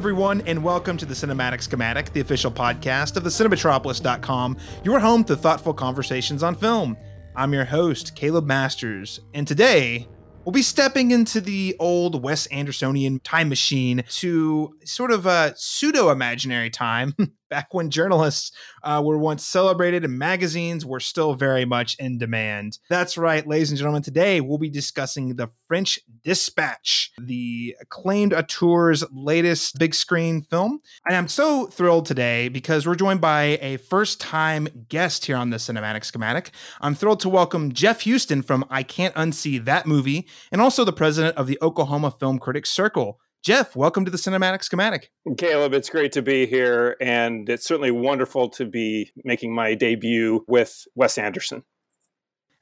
Everyone, and welcome to the Cinematic Schematic, the official podcast of the Cinematropolis.com, your home to thoughtful conversations on film. I'm your host, Caleb Masters, and today we'll be stepping into the old Wes Andersonian time machine to sort of a pseudo imaginary time back when journalists uh, were once celebrated and magazines were still very much in demand. That's right, ladies and gentlemen. Today we'll be discussing The French Dispatch, the acclaimed auteur's latest big screen film. And I'm so thrilled today because we're joined by a first time guest here on the Cinematic Schematic. I'm thrilled to welcome Jeff Huston from I Can't Unsee That Movie and also the president of the Oklahoma Film Critics Circle. Jeff, welcome to the Cinematic Schematic. Caleb, it's great to be here, and it's certainly wonderful to be making my debut with Wes Anderson.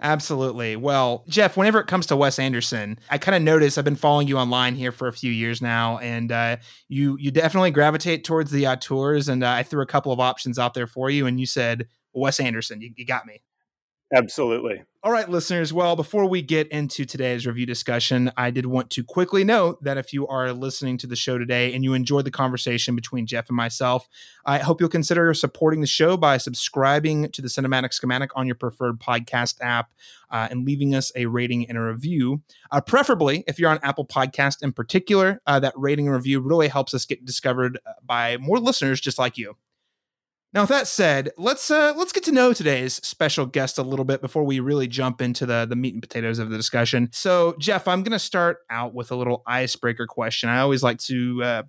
Absolutely. Well, Jeff, whenever it comes to Wes Anderson, I kind of notice I've been following you online here for a few years now, and uh, you you definitely gravitate towards the auteurs. And uh, I threw a couple of options out there for you, and you said Wes Anderson. You, you got me. Absolutely. All right, listeners. Well, before we get into today's review discussion, I did want to quickly note that if you are listening to the show today and you enjoyed the conversation between Jeff and myself, I hope you'll consider supporting the show by subscribing to the Cinematic Schematic on your preferred podcast app uh, and leaving us a rating and a review. Uh, preferably, if you're on Apple Podcast in particular, uh, that rating and review really helps us get discovered uh, by more listeners just like you. Now, with that said, let's uh, let's get to know today's special guest a little bit before we really jump into the the meat and potatoes of the discussion. So, Jeff, I'm going to start out with a little icebreaker question. I always like to uh,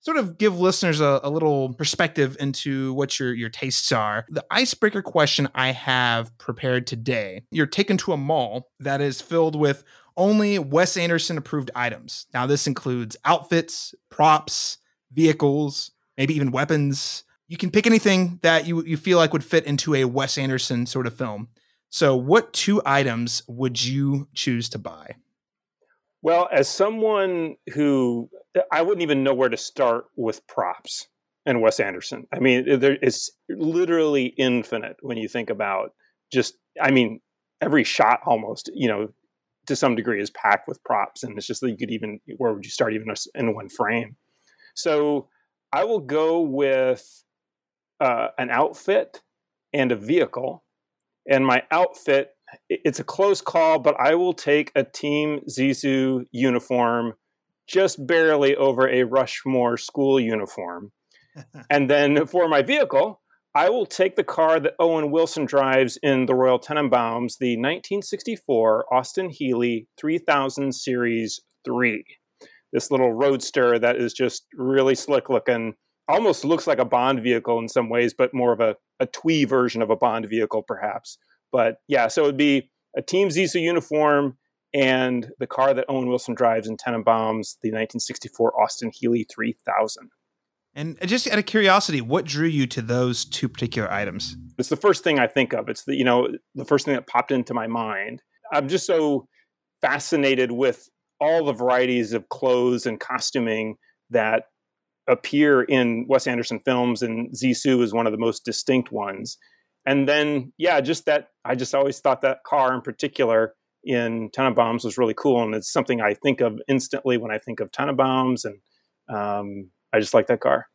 sort of give listeners a, a, little perspective into what your your tastes are. The icebreaker question I have prepared today: You're taken to a mall that is filled with only Wes Anderson approved items. Now, this includes outfits, props, vehicles, maybe even weapons you can pick anything that you you feel like would fit into a Wes Anderson sort of film. So, what two items would you choose to buy? Well, as someone who I wouldn't even know where to start with props and Wes Anderson. I mean, there, it's literally infinite when you think about just. I mean, every shot almost, you know, to some degree is packed with props, and it's just that you could even where would you start even in one frame? So, I will go with uh, an outfit and a vehicle. And my outfit, it's a close call, but I will take a Team Zissou uniform just barely over a Rushmore school uniform. and then for my vehicle, I will take the car that Owen Wilson drives in the Royal Tenenbaums, the 1964 Austin Healey 3000 Series 3. This little roadster that is just really slick looking almost looks like a Bond vehicle in some ways, but more of a, a twee version of a Bond vehicle, perhaps. But yeah, so it would be a Team Zissou uniform and the car that Owen Wilson drives in Tenenbaums, the 1964 Austin Healey 3000. And just out of curiosity, what drew you to those two particular items? It's the first thing I think of. It's the you know the first thing that popped into my mind. I'm just so fascinated with all the varieties of clothes and costuming that appear in Wes Anderson films, and Zissou is one of the most distinct ones. And then, yeah, just that I just always thought that car in particular in Tenenbaums was really cool, and it's something I think of instantly when I think of Tenenbaums, and um, I just like that car.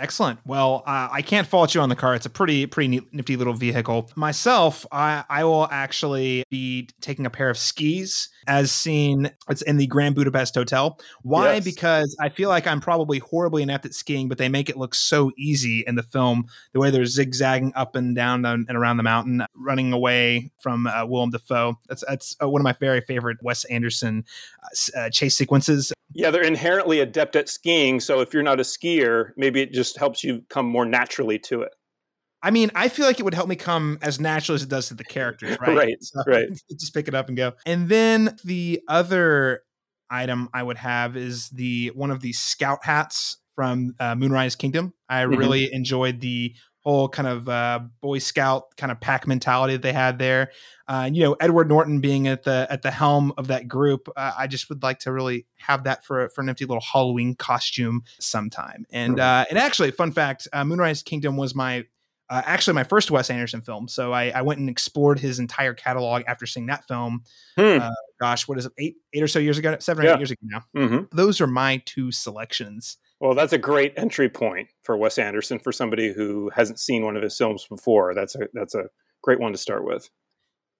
Excellent. Well, uh, I can't fault you on the car. It's a pretty pretty nifty little vehicle. Myself, I, I will actually be taking a pair of skis as seen it's in the Grand Budapest Hotel. Why? Yes. Because I feel like I'm probably horribly inept at skiing, but they make it look so easy in the film. The way they're zigzagging up and down and around the mountain, running away from uh, Willem Dafoe. That's that's uh, one of my very favorite Wes Anderson uh, uh, chase sequences. Yeah, they're inherently adept at skiing. So if you're not a skier, maybe it just helps you come more naturally to it. I mean, I feel like it would help me come as naturally as it does to the characters, right? right, so right. Just pick it up and go. And then the other item I would have is the one of the scout hats from uh, Moonrise Kingdom. I mm-hmm. really enjoyed the whole kind of uh, Boy Scout kind of pack mentality that they had there. Uh, and, you know, Edward Norton being at the at the helm of that group, uh, I just would like to really have that for for an empty little Halloween costume sometime. And uh, and actually, fun fact: uh, Moonrise Kingdom was my uh, actually my first Wes Anderson film. So I, I, went and explored his entire catalog after seeing that film. Hmm. Uh, gosh, what is it? Eight, eight or so years ago, seven or yeah. eight years ago now. Mm-hmm. Those are my two selections. Well, that's a great entry point for Wes Anderson for somebody who hasn't seen one of his films before. That's a that's a great one to start with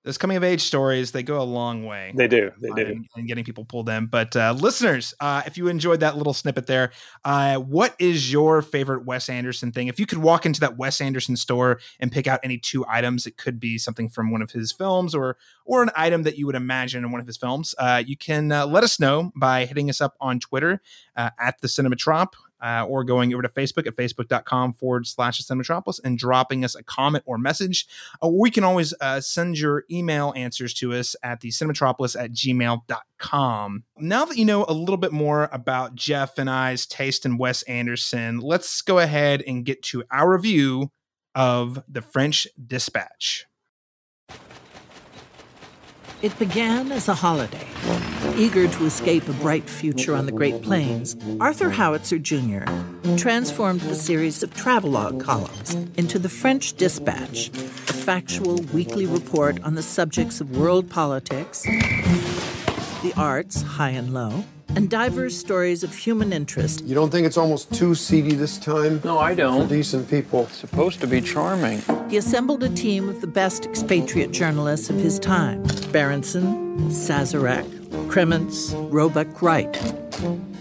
those coming of age stories they go a long way they do they do. and getting people pulled in. But uh, listeners uh, if you enjoyed that little snippet there uh, what is your favorite wes anderson thing? If you could walk into that wes anderson store and pick out any two items it could be something from one of his films or or an item that you would imagine in one of his films uh, you can uh, let us know by hitting us up on twitter uh, at the cinematrop uh, or going over to Facebook at facebook.com forward slash Cinematropolis and dropping us a comment or message. Uh, we can always uh, send your email answers to us at the Cinematropolis at gmail.com. Now that you know a little bit more about Jeff and I's taste in Wes Anderson, let's go ahead and get to our review of The French Dispatch. It began as a holiday. Eager to escape a bright future on the Great Plains, Arthur Howitzer Jr. transformed the series of travelogue columns into the French Dispatch, a factual weekly report on the subjects of world politics, the arts, high and low, and diverse stories of human interest. You don't think it's almost too seedy this time? No, I don't. For decent people. It's supposed to be charming. He assembled a team of the best expatriate journalists of his time Berensen, Sazerac, Krementz, Roebuck Wright.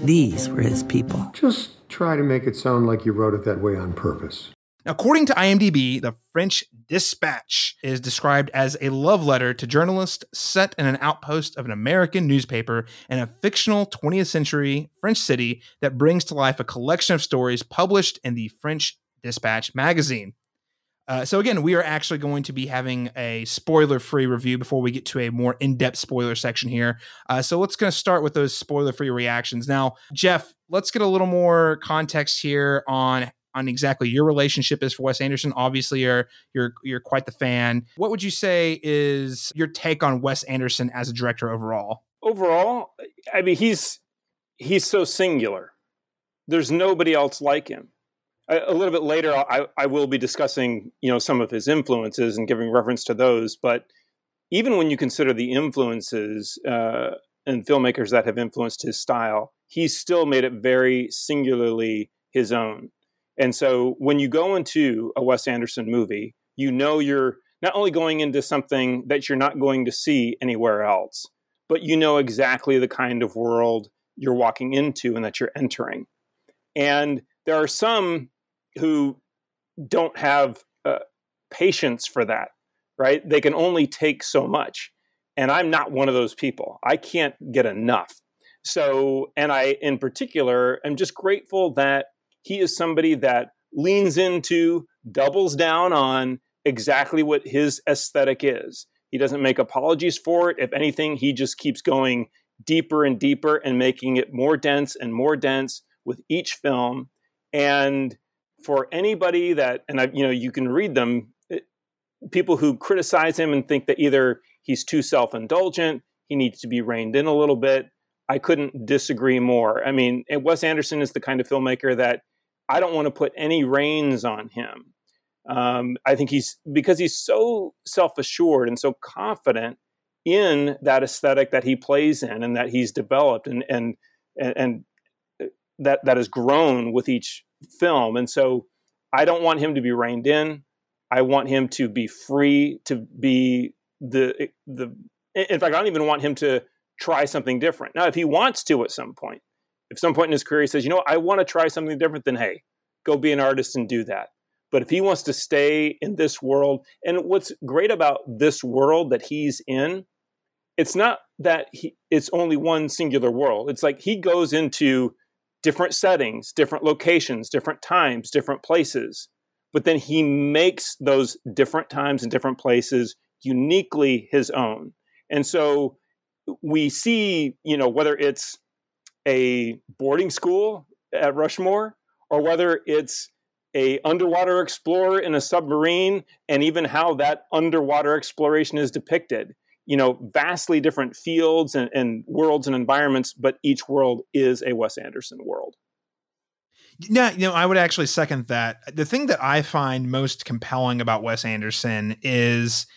These were his people. Just try to make it sound like you wrote it that way on purpose. According to IMDb, the French Dispatch is described as a love letter to journalists set in an outpost of an American newspaper in a fictional 20th century French city that brings to life a collection of stories published in the French Dispatch magazine. Uh, so again, we are actually going to be having a spoiler-free review before we get to a more in-depth spoiler section here. Uh, so let's going to start with those spoiler-free reactions. Now, Jeff, let's get a little more context here on on exactly your relationship is for Wes Anderson. Obviously, you're you're you're quite the fan. What would you say is your take on Wes Anderson as a director overall? Overall, I mean he's he's so singular. There's nobody else like him. A, a little bit later, I, I will be discussing you know some of his influences and giving reference to those. But even when you consider the influences uh, and filmmakers that have influenced his style, he's still made it very singularly his own. And so when you go into a Wes Anderson movie, you know you're not only going into something that you're not going to see anywhere else, but you know exactly the kind of world you're walking into and that you're entering. And there are some who don't have uh, patience for that, right? They can only take so much. And I'm not one of those people. I can't get enough. So, and I, in particular, am just grateful that he is somebody that leans into, doubles down on exactly what his aesthetic is. He doesn't make apologies for it. If anything, he just keeps going deeper and deeper and making it more dense and more dense with each film. And for anybody that, and I, you know, you can read them, it, people who criticize him and think that either he's too self indulgent, he needs to be reined in a little bit. I couldn't disagree more. I mean, Wes Anderson is the kind of filmmaker that I don't want to put any reins on him. Um, I think he's because he's so self assured and so confident in that aesthetic that he plays in and that he's developed and and and, uh, that that has grown with each film. And so I don't want him to be reined in. I want him to be free to be the the. In fact, I don't even want him to try something different. Now, if he wants to at some point, if some point in his career he says, you know, I want to try something different, then hey, go be an artist and do that. But if he wants to stay in this world, and what's great about this world that he's in, it's not that he, it's only one singular world. It's like he goes into different settings, different locations, different times, different places, but then he makes those different times and different places uniquely his own. And so we see, you know, whether it's a boarding school at Rushmore or whether it's a underwater explorer in a submarine and even how that underwater exploration is depicted you know vastly different fields and, and worlds and environments but each world is a wes anderson world Yeah, you know, I would actually second that. The thing that I find most compelling about Wes Anderson is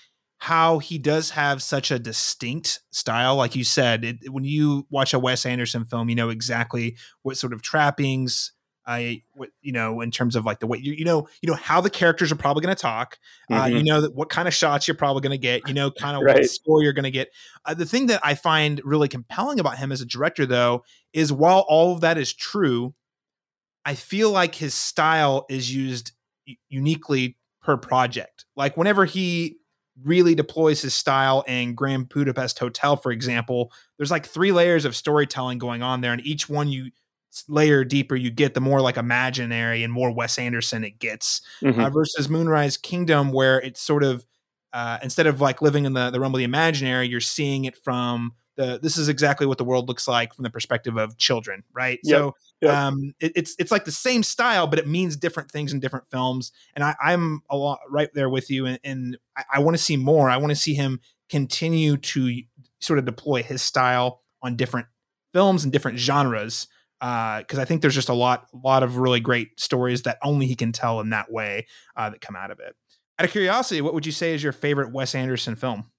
how he does have such a distinct style. Like you said, it, when you watch a Wes Anderson film, you know exactly what sort of trappings, I, what you know, in terms of like the way you, you know, you know how the characters are probably going to talk. Mm-hmm. Uh, you know that what kind of shots you're probably going to get. You know, kind of right. what score you're going to get. Uh, the thing that I find really compelling about him as a director, though, is while all of that is true, I feel like his style is used uniquely per project. Like whenever he really deploys his style in Grand Budapest Hotel, for example, there's like three layers of storytelling going on there, and each one you layer deeper you get, the more like imaginary and more Wes Anderson it gets. Mm-hmm. Uh, versus Moonrise Kingdom, where it's sort of uh, instead of like living in the the realm of the imaginary, you're seeing it from the this is exactly what the world looks like from the perspective of children, right? Yep. So yep. um, it, it's it's like the same style, but it means different things in different films. And I, I'm a lot right there with you, and, and I, I want to see more. I want to see him continue to sort of deploy his style on different films and different genres Uh, because uh, I think there's just a lot, a lot of really great stories that only he can tell in that way uh, that come out of it. Out of curiosity, what would you say is your favorite Wes Anderson film?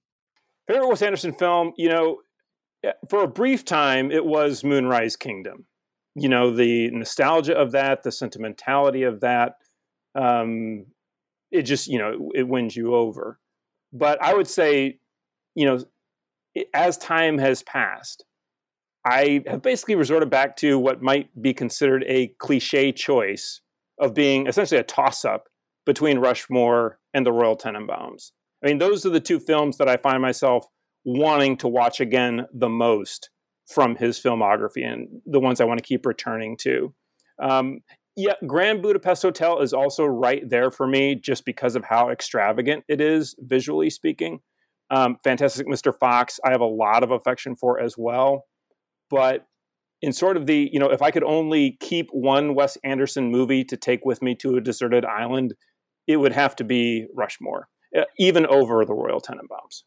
Favorite Wes Anderson film, you know, for a brief time, it was Moonrise Kingdom. You know, the nostalgia of that, the sentimentality of that, um, it just, you know, it wins you over. But I would say, you know, as time has passed, I have basically resorted back to what might be considered a cliche choice of being essentially a toss up between Rushmore and the Royal Tenenbaums. I mean, those are the two films that I find myself wanting to watch again the most from his filmography and the ones I want to keep returning to. Um, yeah, Grand Budapest Hotel is also right there for me just because of how extravagant it is, visually speaking. Um, Fantastic Mr. Fox, I have a lot of affection for as well. But in sort of the, you know, if I could only keep one Wes Anderson movie to take with me to a deserted island, it would have to be Rushmore, even over the Royal Tenenbaums.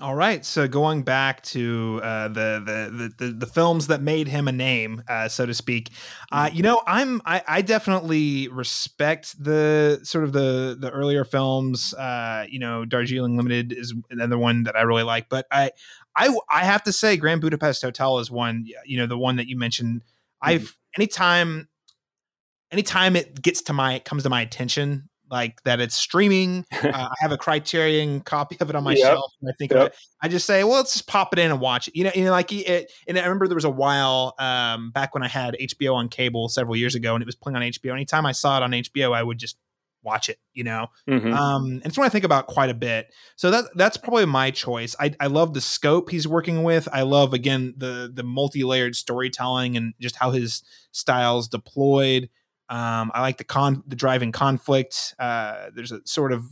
All right, so going back to uh, the, the, the the films that made him a name, uh, so to speak, uh, mm-hmm. you know, I'm I, I, definitely respect the sort of the the earlier films. Uh, you know, Darjeeling Limited is another one that I really like, but I I I have to say, Grand Budapest Hotel is one. You know, the one that you mentioned. Mm-hmm. I've anytime anytime it gets to my it comes to my attention like that it's streaming. Uh, I have a Criterion copy of it on my yep. shelf. And I think yep. I just say, well, let's just pop it in and watch it. You know, you know, like it. And I remember there was a while um, back when I had HBO on cable several years ago, and it was playing on HBO. Anytime I saw it on HBO, I would just watch it. You know, mm-hmm. um, and it's one I think about quite a bit. So that that's probably my choice. I, I love the scope he's working with. I love again the the multi layered storytelling and just how his styles deployed. Um, I like the con the driving conflict. Uh, there's a sort of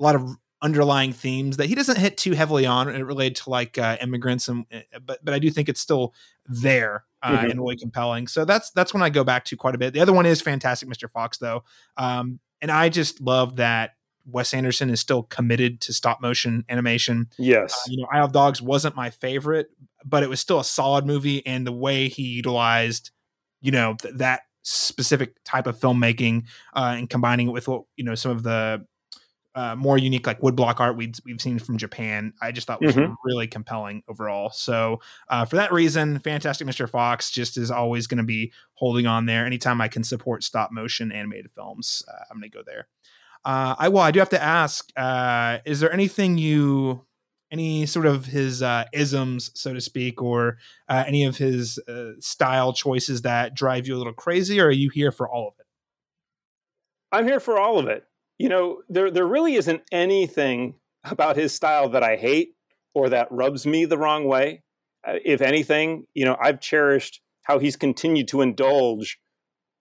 a lot of underlying themes that he doesn't hit too heavily on it related to like uh, immigrants and eh, but but I do think it's still there uh, mm-hmm. and really compelling. So that's that's when I go back to quite a bit. The other one is Fantastic Mr. Fox though, um, and I just love that Wes Anderson is still committed to stop motion animation. Yes, uh, you know Isle of Dogs wasn't my favorite, but it was still a solid movie, and the way he utilized you know th- that specific type of filmmaking uh, and combining it with what you know some of the uh, more unique like woodblock art we've we've seen from Japan. I just thought was mm-hmm. really compelling overall. So uh, for that reason, Fantastic Mr. Fox just is always going to be holding on there. Anytime I can support stop motion animated films, uh, I'm going to go there. Uh, I well, I do have to ask: uh, Is there anything you any sort of his uh, isms, so to speak, or uh, any of his uh, style choices that drive you a little crazy, or are you here for all of it? I'm here for all of it. You know, there there really isn't anything about his style that I hate or that rubs me the wrong way. Uh, if anything, you know, I've cherished how he's continued to indulge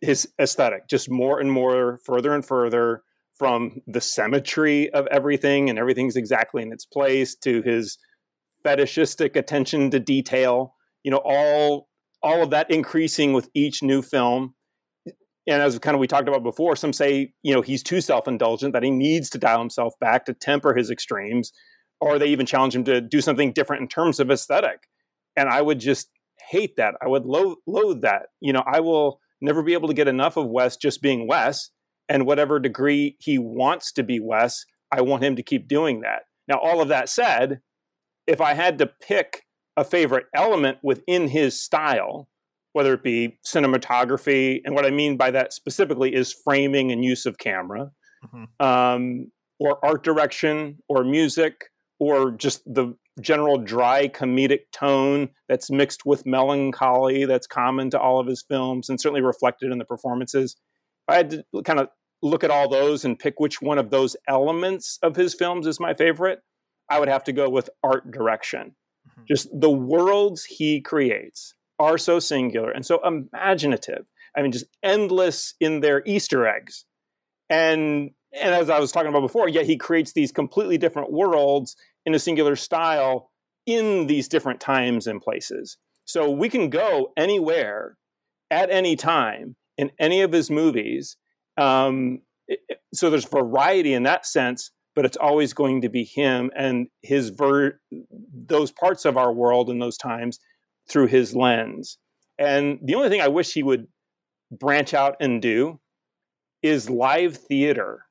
his aesthetic just more and more, further and further from the symmetry of everything and everything's exactly in its place to his fetishistic attention to detail you know all all of that increasing with each new film. And as kind of we talked about before some say you know he's too self-indulgent that he needs to dial himself back to temper his extremes or they even challenge him to do something different in terms of aesthetic. And i would just hate that. I would loathe, that. You know i will never be able to get enough of Wes just being Wes. And whatever degree he wants to be Wes, I want him to keep doing that. Now, all of that said, if I had to pick a favorite element within his style, whether it be cinematography, and what I mean by that specifically is framing and use of camera, mm-hmm. um, or art direction, or music, or just the general dry comedic tone that's mixed with melancholy that's common to all of his films and certainly reflected in the performances. I had to kind of look at all those and pick which one of those elements of his films is my favorite. I would have to go with art direction. Mm-hmm. Just the worlds he creates are so singular and so imaginative. I mean, just endless in their Easter eggs. And and as I was talking about before, yet he creates these completely different worlds in a singular style in these different times and places. So we can go anywhere at any time in any of his movies. Um, so there's variety in that sense, but it's always going to be him and his ver- those parts of our world in those times through his lens. And the only thing I wish he would branch out and do is live theater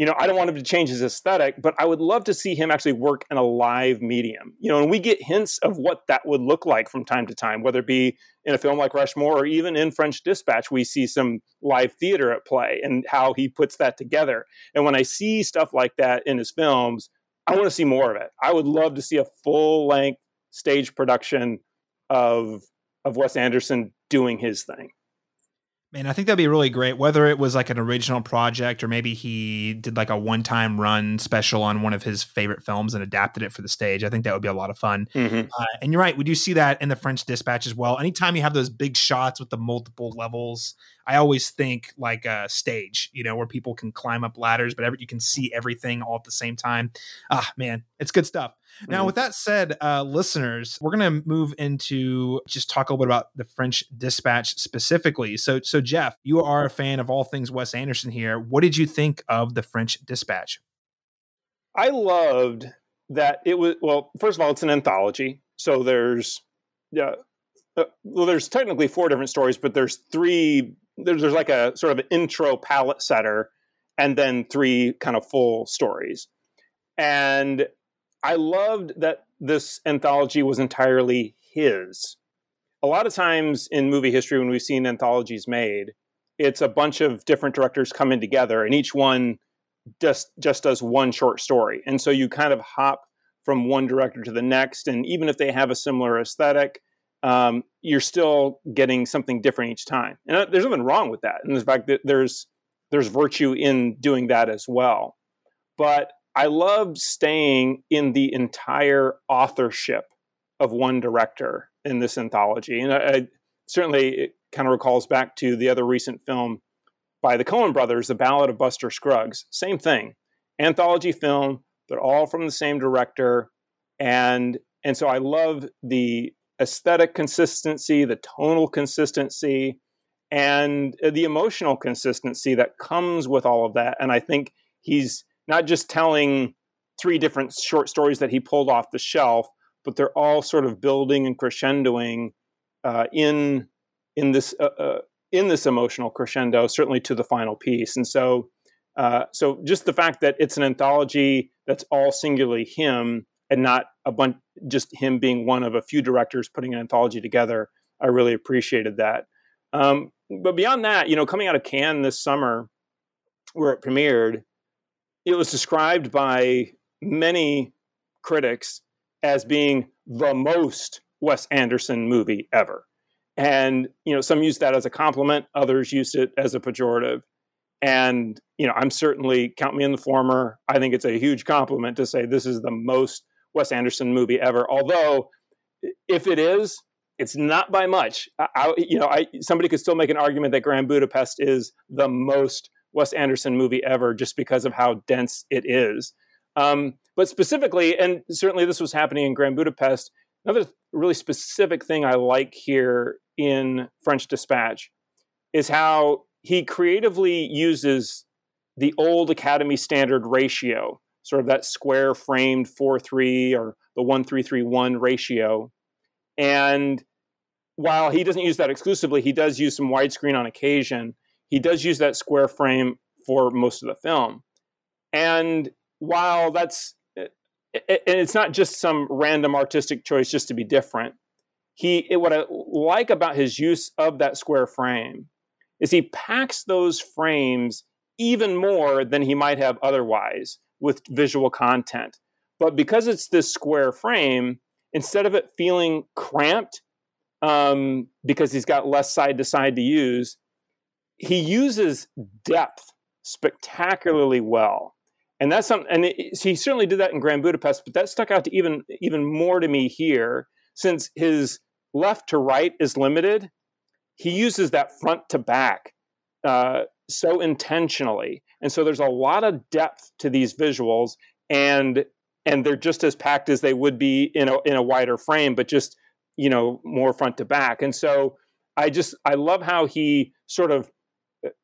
you know, I don't want him to change his aesthetic, but I would love to see him actually work in a live medium. You know, and we get hints of what that would look like from time to time, whether it be in a film like Rushmore or even in French Dispatch, we see some live theater at play and how he puts that together. And when I see stuff like that in his films, I want to see more of it. I would love to see a full length stage production of of Wes Anderson doing his thing. Man, I think that'd be really great. Whether it was like an original project or maybe he did like a one time run special on one of his favorite films and adapted it for the stage. I think that would be a lot of fun. Mm-hmm. Uh, and you're right. We do see that in the French Dispatch as well. Anytime you have those big shots with the multiple levels, I always think like a stage, you know, where people can climb up ladders, but every, you can see everything all at the same time. Ah, man, it's good stuff. Now, mm-hmm. with that said, uh, listeners, we're going to move into just talk a little bit about the French Dispatch specifically. So, so Jeff, you are a fan of all things Wes Anderson here. What did you think of the French Dispatch? I loved that it was well. First of all, it's an anthology, so there's yeah. Uh, well, there's technically four different stories, but there's three. There's, there's like a sort of an intro palette setter, and then three kind of full stories. And I loved that this anthology was entirely his. A lot of times in movie history, when we've seen anthologies made, it's a bunch of different directors coming together, and each one just just does one short story, and so you kind of hop from one director to the next, and even if they have a similar aesthetic, um, you're still getting something different each time. And uh, there's nothing wrong with that. And the fact that there's there's virtue in doing that as well. But I loved staying in the entire authorship of one director in this anthology. And I, I certainly it kind of recalls back to the other recent film by the Coen brothers, The Ballad of Buster Scruggs. Same thing. Anthology film, but all from the same director. And and so I love the aesthetic consistency, the tonal consistency, and uh, the emotional consistency that comes with all of that. And I think he's not just telling three different short stories that he pulled off the shelf, but they're all sort of building and crescendoing uh, in in this uh, uh, in this emotional crescendo, certainly to the final piece. And so, uh, so just the fact that it's an anthology that's all singularly him and not a bunch, just him being one of a few directors putting an anthology together, I really appreciated that. Um, but beyond that, you know, coming out of Cannes this summer, where it premiered, it was described by many critics as being the most Wes Anderson movie ever. And, you know, some used that as a compliment, others used it as a pejorative. And, you know, I'm certainly, count me in the former. I think it's a huge compliment to say this is the most Wes Anderson movie ever. Although, if it is, it's not by much. I, you know, I, somebody could still make an argument that Grand Budapest is the most Wes Anderson movie ever just because of how dense it is. Um, but specifically, and certainly this was happening in Grand Budapest, another really specific thing I like here in French Dispatch is how he creatively uses the old Academy standard ratio, sort of that square framed 4 3 or the 1 3 3 1 ratio. And while he doesn't use that exclusively, he does use some widescreen on occasion. He does use that square frame for most of the film. And while that's, and it's not just some random artistic choice just to be different, he, what I like about his use of that square frame is he packs those frames even more than he might have otherwise with visual content. But because it's this square frame, instead of it feeling cramped, um, because he's got less side to side to use, he uses depth spectacularly well. And that's something, and it, he certainly did that in Grand Budapest, but that stuck out to even even more to me here, since his left to right is limited. He uses that front to back uh, so intentionally, and so there's a lot of depth to these visuals, and and they're just as packed as they would be in a in a wider frame, but just you know more front to back and so i just i love how he sort of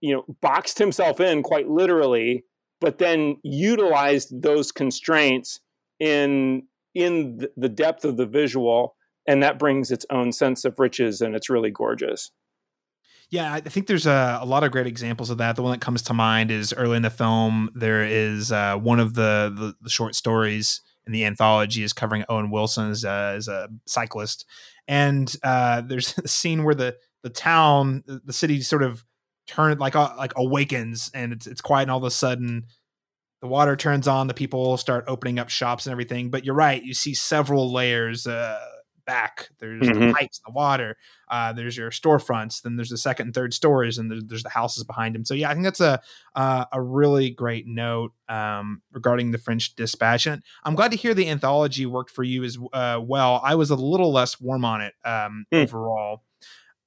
you know boxed himself in quite literally but then utilized those constraints in in the depth of the visual and that brings its own sense of riches and it's really gorgeous yeah, I think there's a, a, lot of great examples of that. The one that comes to mind is early in the film. There is uh, one of the, the, the short stories in the anthology is covering Owen Wilson as, uh, as a cyclist, and uh, there's a scene where the the town, the city, sort of turn like uh, like awakens, and it's it's quiet, and all of a sudden the water turns on, the people start opening up shops and everything. But you're right, you see several layers. Uh, back. There's mm-hmm. the pipes, the water. Uh, there's your storefronts. Then there's the second and third stories, and there's, there's the houses behind them So yeah, I think that's a uh, a really great note um, regarding the French Dispatch. And I'm glad to hear the anthology worked for you as uh, well. I was a little less warm on it um, mm. overall.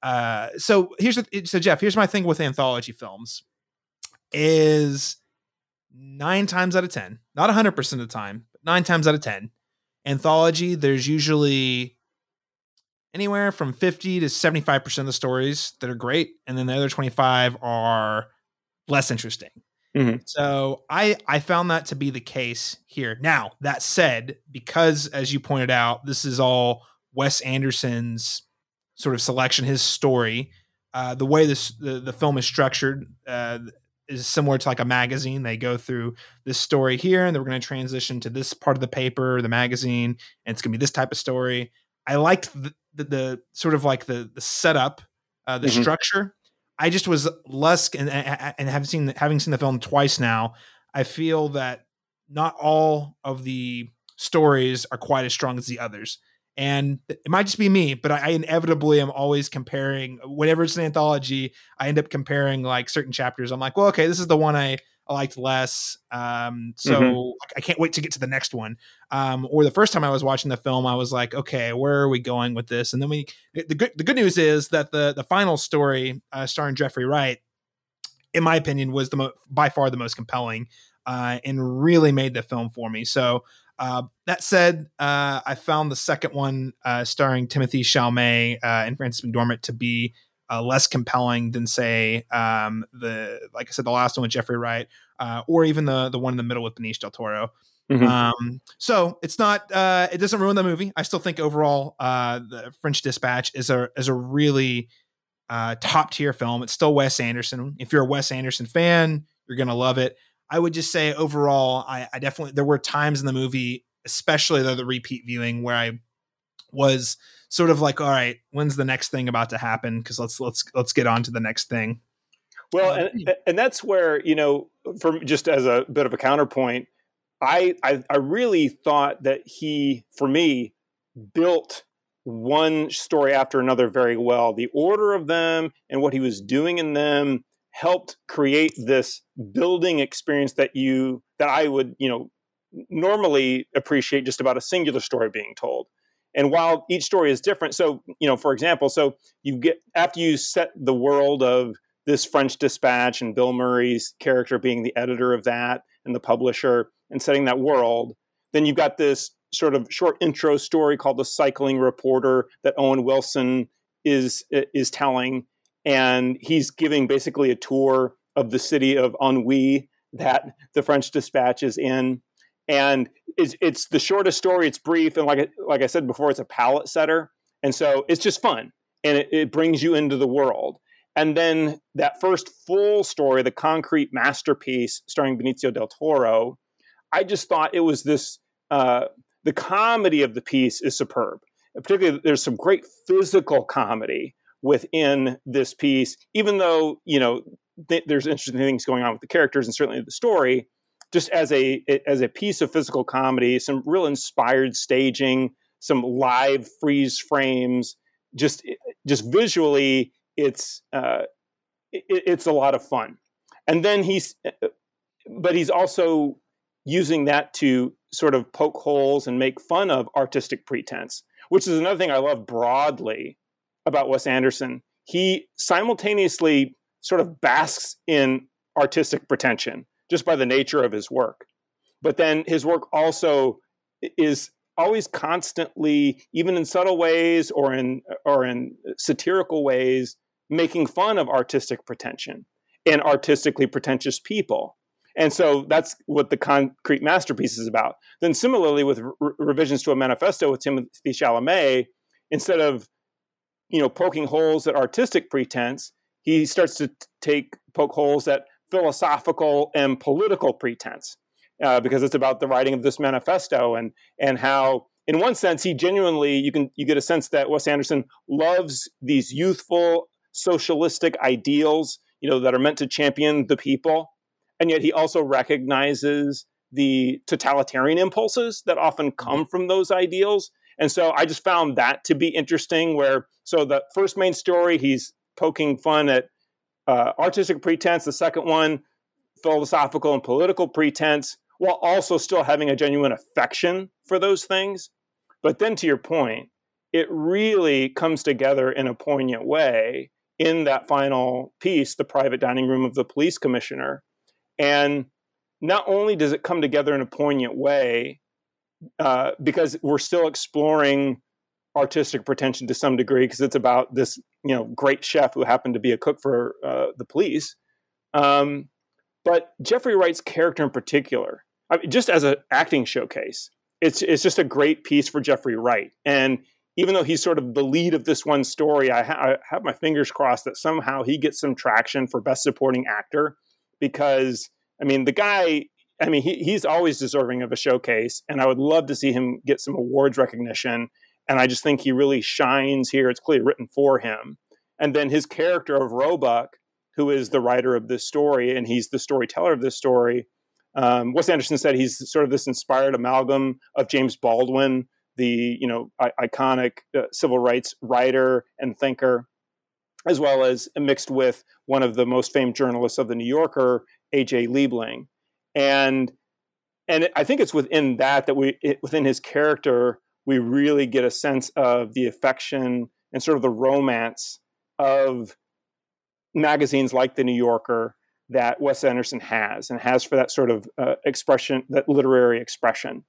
Uh, so here's the, so Jeff. Here's my thing with anthology films is nine times out of ten, not hundred percent of the time, but nine times out of ten, anthology. There's usually anywhere from 50 to 75% of the stories that are great and then the other 25 are less interesting mm-hmm. so i i found that to be the case here now that said because as you pointed out this is all wes anderson's sort of selection his story uh, the way this the, the film is structured uh, is similar to like a magazine. They go through this story here, and then we're going to transition to this part of the paper, the magazine, and it's going to be this type of story. I liked the, the, the sort of like the the setup, uh, the mm-hmm. structure. I just was less, and and having seen having seen the film twice now, I feel that not all of the stories are quite as strong as the others. And it might just be me, but I, I inevitably am always comparing. Whenever it's an anthology, I end up comparing like certain chapters. I'm like, well, okay, this is the one I I liked less. Um, so mm-hmm. I can't wait to get to the next one. Um, or the first time I was watching the film, I was like, okay, where are we going with this? And then we, the good, the good news is that the the final story, uh, starring Jeffrey Wright, in my opinion, was the mo- by far the most compelling, uh, and really made the film for me. So. Uh, that said, uh, I found the second one, uh, starring Timothy Chalamet uh, and Frances McDormand, to be uh, less compelling than say um, the like I said the last one with Jeffrey Wright uh, or even the the one in the middle with Benicio del Toro. Mm-hmm. Um, so it's not uh, it doesn't ruin the movie. I still think overall uh, the French Dispatch is a is a really uh, top tier film. It's still Wes Anderson. If you're a Wes Anderson fan, you're gonna love it. I would just say overall, I, I definitely there were times in the movie, especially the, the repeat viewing, where I was sort of like, all right, when's the next thing about to happen? Because let's let's let's get on to the next thing. Well, uh, and, and that's where you know, for just as a bit of a counterpoint, I, I I really thought that he, for me, built one story after another very well. The order of them and what he was doing in them helped create this building experience that you that I would you know normally appreciate just about a singular story being told. And while each story is different, so you know, for example, so you get after you set the world of this French Dispatch and Bill Murray's character being the editor of that and the publisher and setting that world, then you've got this sort of short intro story called the Cycling Reporter that Owen Wilson is is telling, and he's giving basically a tour of the city of ennui that the French Dispatch is in and it's, it's the shortest story. It's brief, and like like I said before, it's a palette setter, and so it's just fun. and it, it brings you into the world. And then that first full story, the concrete masterpiece starring Benicio del Toro, I just thought it was this. Uh, the comedy of the piece is superb. particularly, there's some great physical comedy within this piece, even though you know th- there's interesting things going on with the characters and certainly the story. Just as a as a piece of physical comedy, some real inspired staging, some live freeze frames, just just visually, it's uh, it, it's a lot of fun. And then he's, uh, but he's also using that to sort of poke holes and make fun of artistic pretense, which is another thing I love broadly about Wes Anderson. He simultaneously sort of basks in artistic pretension just by the nature of his work. But then his work also is always constantly, even in subtle ways or in or in satirical ways, making fun of artistic pretension and artistically pretentious people. And so that's what the concrete masterpiece is about. Then similarly with re- revisions to a manifesto with Timothy Chalamet, instead of you know poking holes at artistic pretense, he starts to take poke holes at philosophical and political pretense uh, because it's about the writing of this manifesto and and how in one sense he genuinely you can you get a sense that Wes Anderson loves these youthful socialistic ideals you know that are meant to champion the people and yet he also recognizes the totalitarian impulses that often come from those ideals and so I just found that to be interesting where so the first main story he's poking fun at uh, artistic pretense the second one philosophical and political pretense while also still having a genuine affection for those things. But then to your point, it really comes together in a poignant way in that final piece, The Private Dining Room of the Police Commissioner. And not only does it come together in a poignant way, uh, because we're still exploring artistic pretension to some degree, because it's about this, you know, great chef who happened to be a cook for uh, the police. Um, but Jeffrey Wright's character in particular I mean, just as an acting showcase, it's it's just a great piece for Jeffrey Wright. And even though he's sort of the lead of this one story, I, ha- I have my fingers crossed that somehow he gets some traction for Best Supporting Actor because I mean the guy. I mean, he, he's always deserving of a showcase, and I would love to see him get some awards recognition. And I just think he really shines here. It's clearly written for him. And then his character of Roebuck, who is the writer of this story, and he's the storyteller of this story, um, Wes Anderson said he's sort of this inspired amalgam of James Baldwin, the you know I- iconic uh, civil rights writer and thinker, as well as mixed with one of the most famed journalists of the New Yorker, A.J. Liebling, and and I think it's within that that we it, within his character we really get a sense of the affection and sort of the romance of magazines like the New Yorker that Wes Anderson has and has for that sort of uh, expression, that literary expression,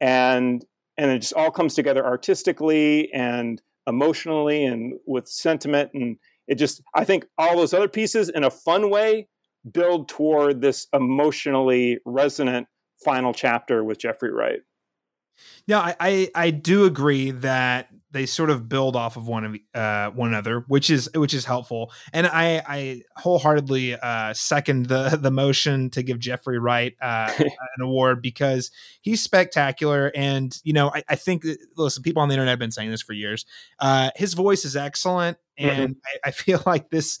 and and it just all comes together artistically and emotionally and with sentiment, and it just I think all those other pieces in a fun way build toward this emotionally resonant final chapter with Jeffrey Wright. Yeah, I, I, I do agree that they sort of build off of one of uh, one another, which is which is helpful. And I, I wholeheartedly uh, second the the motion to give Jeffrey Wright uh, an award because he's spectacular. And you know, I, I, think listen, people on the internet have been saying this for years. Uh, his voice is excellent. And mm-hmm. I, I, feel like this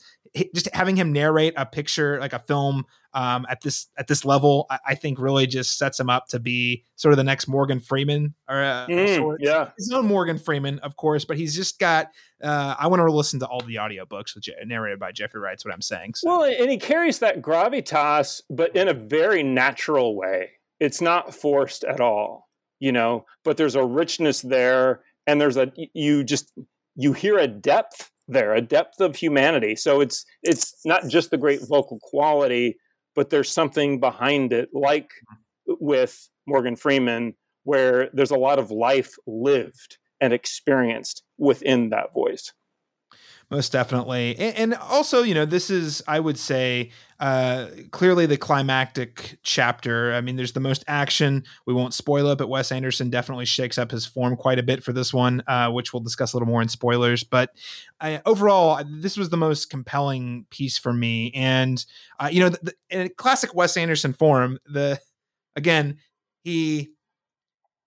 just having him narrate a picture like a film um, at this at this level, I, I, think really just sets him up to be sort of the next Morgan Freeman or uh, mm, yeah, his own Morgan Freeman, of course, but he's just got. Uh, I want to listen to all the audiobooks which narrated by Jeffrey Wright's what I'm saying. So. Well, and he carries that gravitas, but in a very natural way. It's not forced at all, you know. But there's a richness there, and there's a you just you hear a depth there, a depth of humanity. So it's it's not just the great vocal quality, but there's something behind it, like with Morgan Freeman, where there's a lot of life lived and experienced within that voice. Most definitely. And, also you know this is i would say uh clearly the climactic chapter. I mean there's the most action. We won't spoil it but wes anderson definitely shakes up his form quite a bit for this one uh which we'll discuss a little more in spoilers. But I, overall this was the most compelling piece for me. And uh, you know the, the, in classic wes anderson form the again he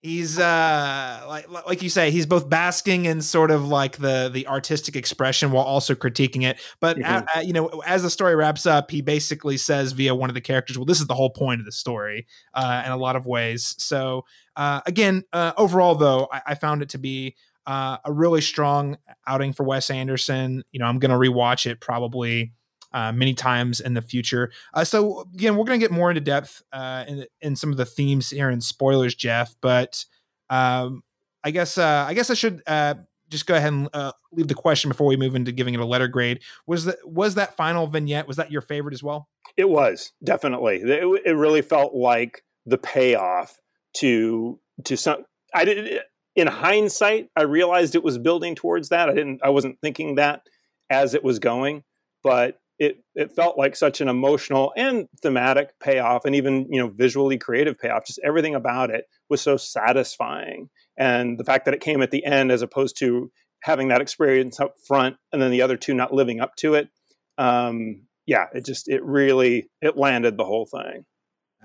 he's uh like like you say he's both basking in sort of like the the artistic expression while also critiquing it but mm-hmm. you know as the story wraps up he basically says via one of the characters well this is the whole point of the story uh in a lot of ways so uh again uh overall though i, I found it to be uh, a really strong outing for Wes Anderson. You know, I'm going to rewatch it probably uh, many times in the future. Uh, so again, we're going to get more into depth uh, in, in some of the themes here and spoilers, Jeff. But um, I guess uh, I guess I should uh, just go ahead and uh, leave the question before we move into giving it a letter grade. Was that was that final vignette? Was that your favorite as well? It was definitely. It, it really felt like the payoff to to some. I did in hindsight. I realized it was building towards that. I didn't. I wasn't thinking that as it was going, but it it felt like such an emotional and thematic payoff and even you know visually creative payoff. Just everything about it was so satisfying. And the fact that it came at the end as opposed to having that experience up front and then the other two not living up to it um yeah it just it really it landed the whole thing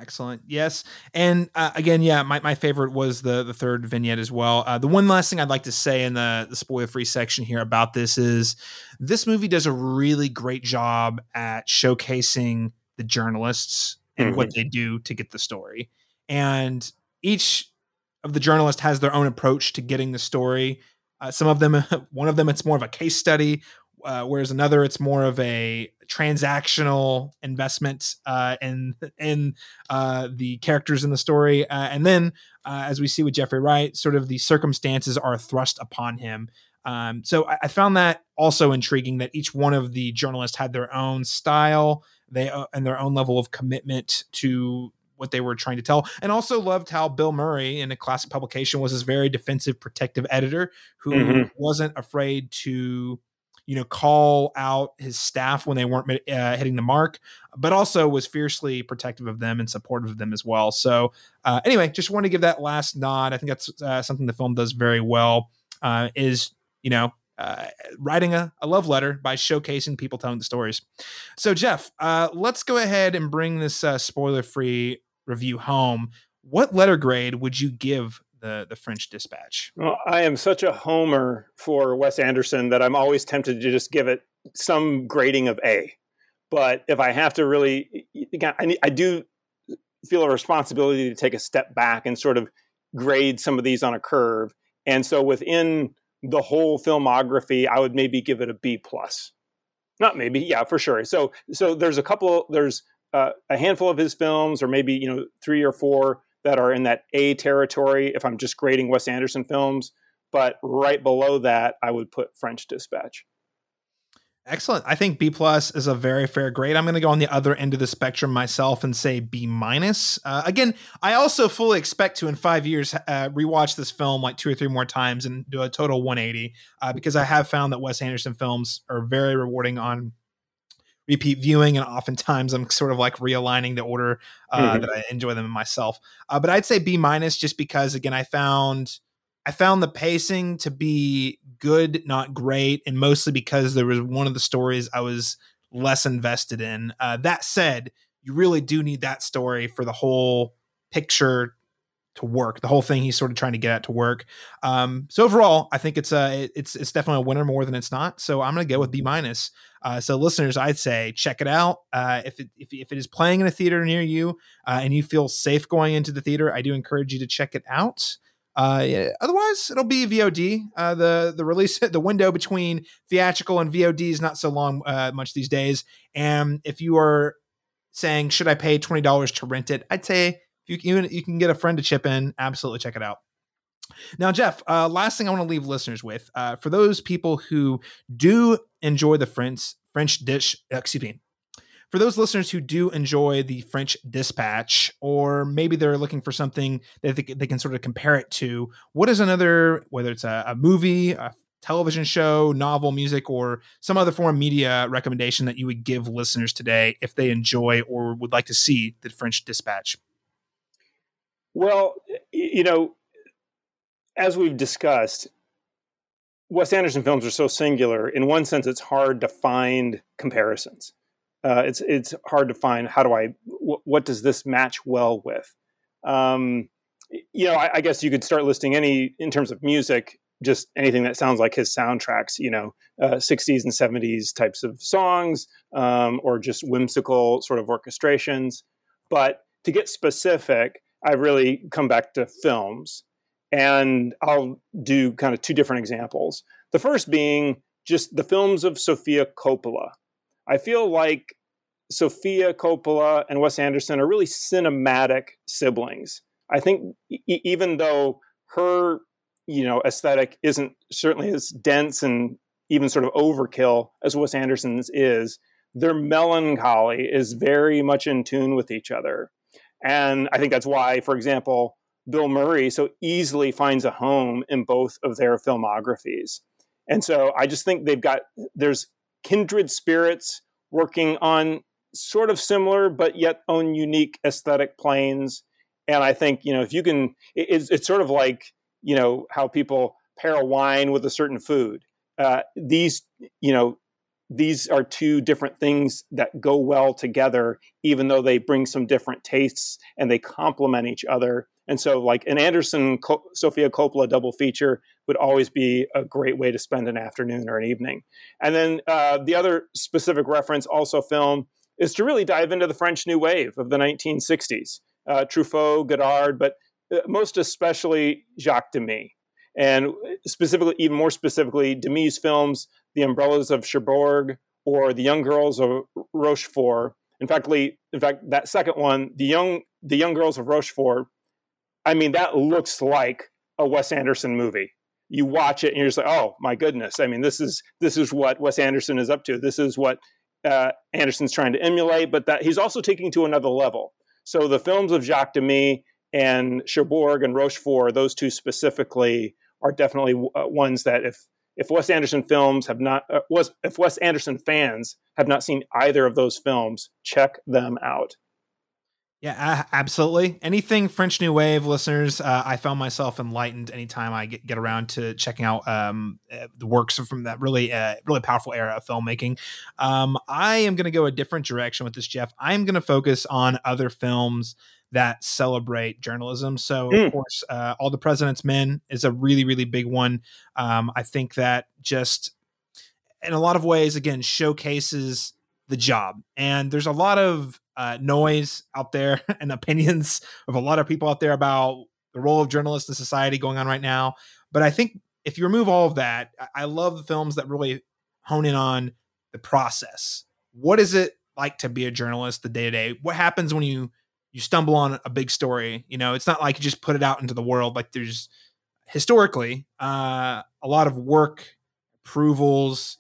Excellent. Yes, and uh, again, yeah, my, my favorite was the the third vignette as well. Uh, the one last thing I'd like to say in the the spoiler free section here about this is this movie does a really great job at showcasing the journalists and mm-hmm. what they do to get the story, and each of the journalists has their own approach to getting the story. Uh, some of them, one of them, it's more of a case study uh, whereas another it's more of a transactional investment uh, in in uh, the characters in the story, uh, and then uh, as we see with Jeffrey Wright, sort of the circumstances are thrust upon him. Um, so I, I, found that also intriguing that each one of the journalists had their own style, they uh, and their own level of commitment to what they were trying to tell. And also loved how Bill Murray in a classic publication was this very defensive, protective editor who mm-hmm. wasn't afraid to you know, call out his staff when they weren't uh, hitting the mark, but also was fiercely protective of them and supportive of them as well. So, uh, anyway, just want to give that last nod. I think that's uh, something the film does very well. Uh, is you know uh, writing a, a, love letter by showcasing people telling the stories. So, Jeff, uh, let's go ahead and bring this spoiler free review home. What letter grade would you give the the French Dispatch. Well, I am such a homer for Wes Anderson that I'm always tempted to just give it some grading of A. But if I have to really, I, I do feel a responsibility to take a step back and sort of grade some of these on a curve. And so within the whole filmography, I would maybe give it a B plus. Not maybe, yeah, for sure. So so there's a couple, there's uh, a handful of his films, or maybe you know three or four that are in that A territory if I'm just grading Wes Anderson films. But right below that, I would put French Dispatch. Excellent. I think B plus is a very fair grade. I'm going to go on the other end of the spectrum myself and say B minus. Uh, again, I also fully expect to in five years uh, rewatch this film like two or three more times and do a total 180 uh, because I have found that Wes Anderson films are very rewarding on repeat viewing, and oftentimes I'm sort of like realigning the order uh, mm-hmm. that I enjoy them in myself. Uh, but I'd say B minus just because again I found I found the pacing to be good, not great, and mostly because there was one of the stories I was less invested in. Uh, that said, you really do need that story for the whole picture to work. The whole thing he's sort of trying to get at to work. Um, so overall, I think it's a it's it's definitely a winner more than it's not. So I'm going to go with B minus. Uh, so listeners, I'd say check it out. Uh, if it if, if it is playing in a theater near you uh, and you feel safe going into the theater, I do encourage you to check it out. Uh, yeah, otherwise, it'll be VOD. Uh, the the release the window between theatrical and VOD is not so long uh, much these days. And if you are saying should I pay twenty dollars to rent it, I'd say you can you can get a friend to chip in. Absolutely check it out. Now, Jeff, uh, last thing I want to leave listeners with uh, for those people who do enjoy the French French dish, excuse me, for those listeners who do enjoy the French Dispatch, or maybe they're looking for something that they, they can sort of compare it to, what is another, whether it's a, a movie, a, television show, novel, music, or some other form of media recommendation that you would give listeners today if they enjoy or would like to see the French Dispatch? Well, you know, as we've discussed, Wes Anderson films are so singular. In one sense, it's hard to find comparisons. Uh, it's it's hard to find how do I w- what does this match well with. Um, you know, I, I, guess you could start listing any in terms of music, just anything that sounds like his soundtracks. You know, uh, 60s and 70s types of songs, um, or just whimsical sort of orchestrations. But to get specific, I've really come back to films. And I'll do kind of two different examples. The first being just the films of Sofia Coppola. I feel like Sofia Coppola and Wes Anderson are really cinematic siblings. I think e- even though her, you know, aesthetic isn't certainly as dense and even sort of overkill as Wes Anderson's is, their melancholy is very much in tune with each other. And I think that's why, for example, Bill Murray so easily finds a home in both of their filmographies. And so I just think they've got, there's kindred spirits working on sort of similar but yet own unique aesthetic planes. And I think, you know, if you can, it's, it's sort of like, you know, how people pair a wine with a certain food. Uh, these, you know, these are two different things that go well together, even though they bring some different tastes and they complement each other. And so, like an Anderson-Sofia Coppola double feature would always be a great way to spend an afternoon or an evening. And then uh, the other specific reference, also film, is to really dive into the French New Wave of the 1960s. Uh, Truffaut, Godard, but uh, most especially Jacques Demy. And specifically, even more specifically, Demy's films the Umbrellas of Cherbourg or The Young Girls of Rochefort. In fact, in fact, that second one, the young the Young Girls of Rochefort, I mean, that looks like a Wes Anderson movie. You watch it and you're just like, oh my goodness! I mean, this is this is what Wes Anderson is up to. This is what uh, Anderson's trying to emulate, but that he's also taking to another level. So the films of Jacques Demy and Cherbourg and Rochefort, those two specifically, are definitely uh, ones that if if Wes Anderson films have not uh, was if Wes Anderson fans have not seen either of those films, check them out. Yeah, absolutely. Anything French New Wave listeners, uh, I found myself enlightened anytime I get, get around to checking out um, uh, the works from that really, uh, really powerful era of filmmaking. Um, I am going to go a different direction with this, Jeff. I'm going to focus on other films that celebrate journalism. So, mm. of course, uh, All the President's Men is a really, really big one. Um, I think that just in a lot of ways, again, showcases the job. And there's a lot of uh, noise out there and opinions of a lot of people out there about the role of journalists in society going on right now. But I think if you remove all of that, I love the films that really hone in on the process. What is it like to be a journalist the day to day? What happens when you you stumble on a big story. You know, it's not like you just put it out into the world. Like there's historically uh, a lot of work, approvals,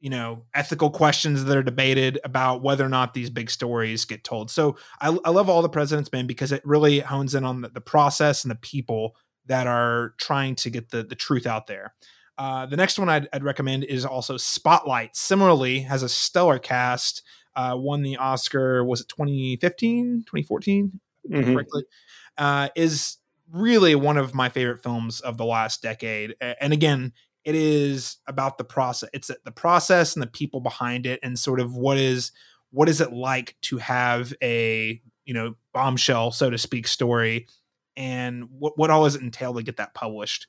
you know, ethical questions that are debated about whether or not these big stories get told. So I, I love all the President's Men because it really hones in on the, the, process and the people that are trying to get the the truth out there. Uh, the next one I'd, I'd recommend is also Spotlight. Similarly, has a stellar cast uh, won the Oscar, was it 2015, 2014? Mm-hmm. Correctly, uh, is really one of my favorite films of the last decade. And again, it is about the process. It's the process and the people behind it, and sort of what is what is it like to have a you know bombshell, so to speak, story, and what what all does it entail to get that published.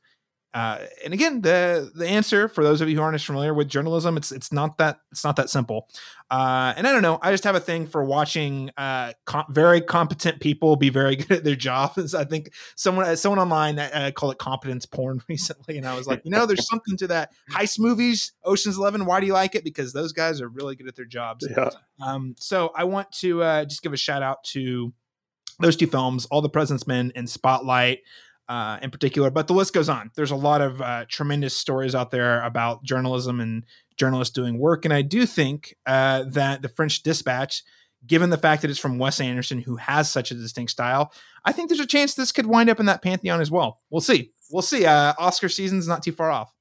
Uh, and again, the the answer for those of you who aren't as familiar with journalism, it's it's not that it's not that simple. Uh, and I don't know, I just have a thing for watching uh, com- very competent people be very good at their jobs. I think someone uh, someone online uh, called it competence porn recently, and I was like, you know, there's something to that. Heist movies, Ocean's Eleven. Why do you like it? Because those guys are really good at their jobs. Yeah. Um, so I want to uh, just give a shout out to those two films, All the President's Men and Spotlight uh, in particular, but the list goes on. There's a lot of uh, tremendous stories out there about journalism and journalists doing work, and I do think uh, that the French Dispatch, given the fact that it's from Wes Anderson, who has such a distinct style, I think there's a chance this could wind up in that pantheon as well. We'll see. We'll see. Uh, Oscar season's not too far off.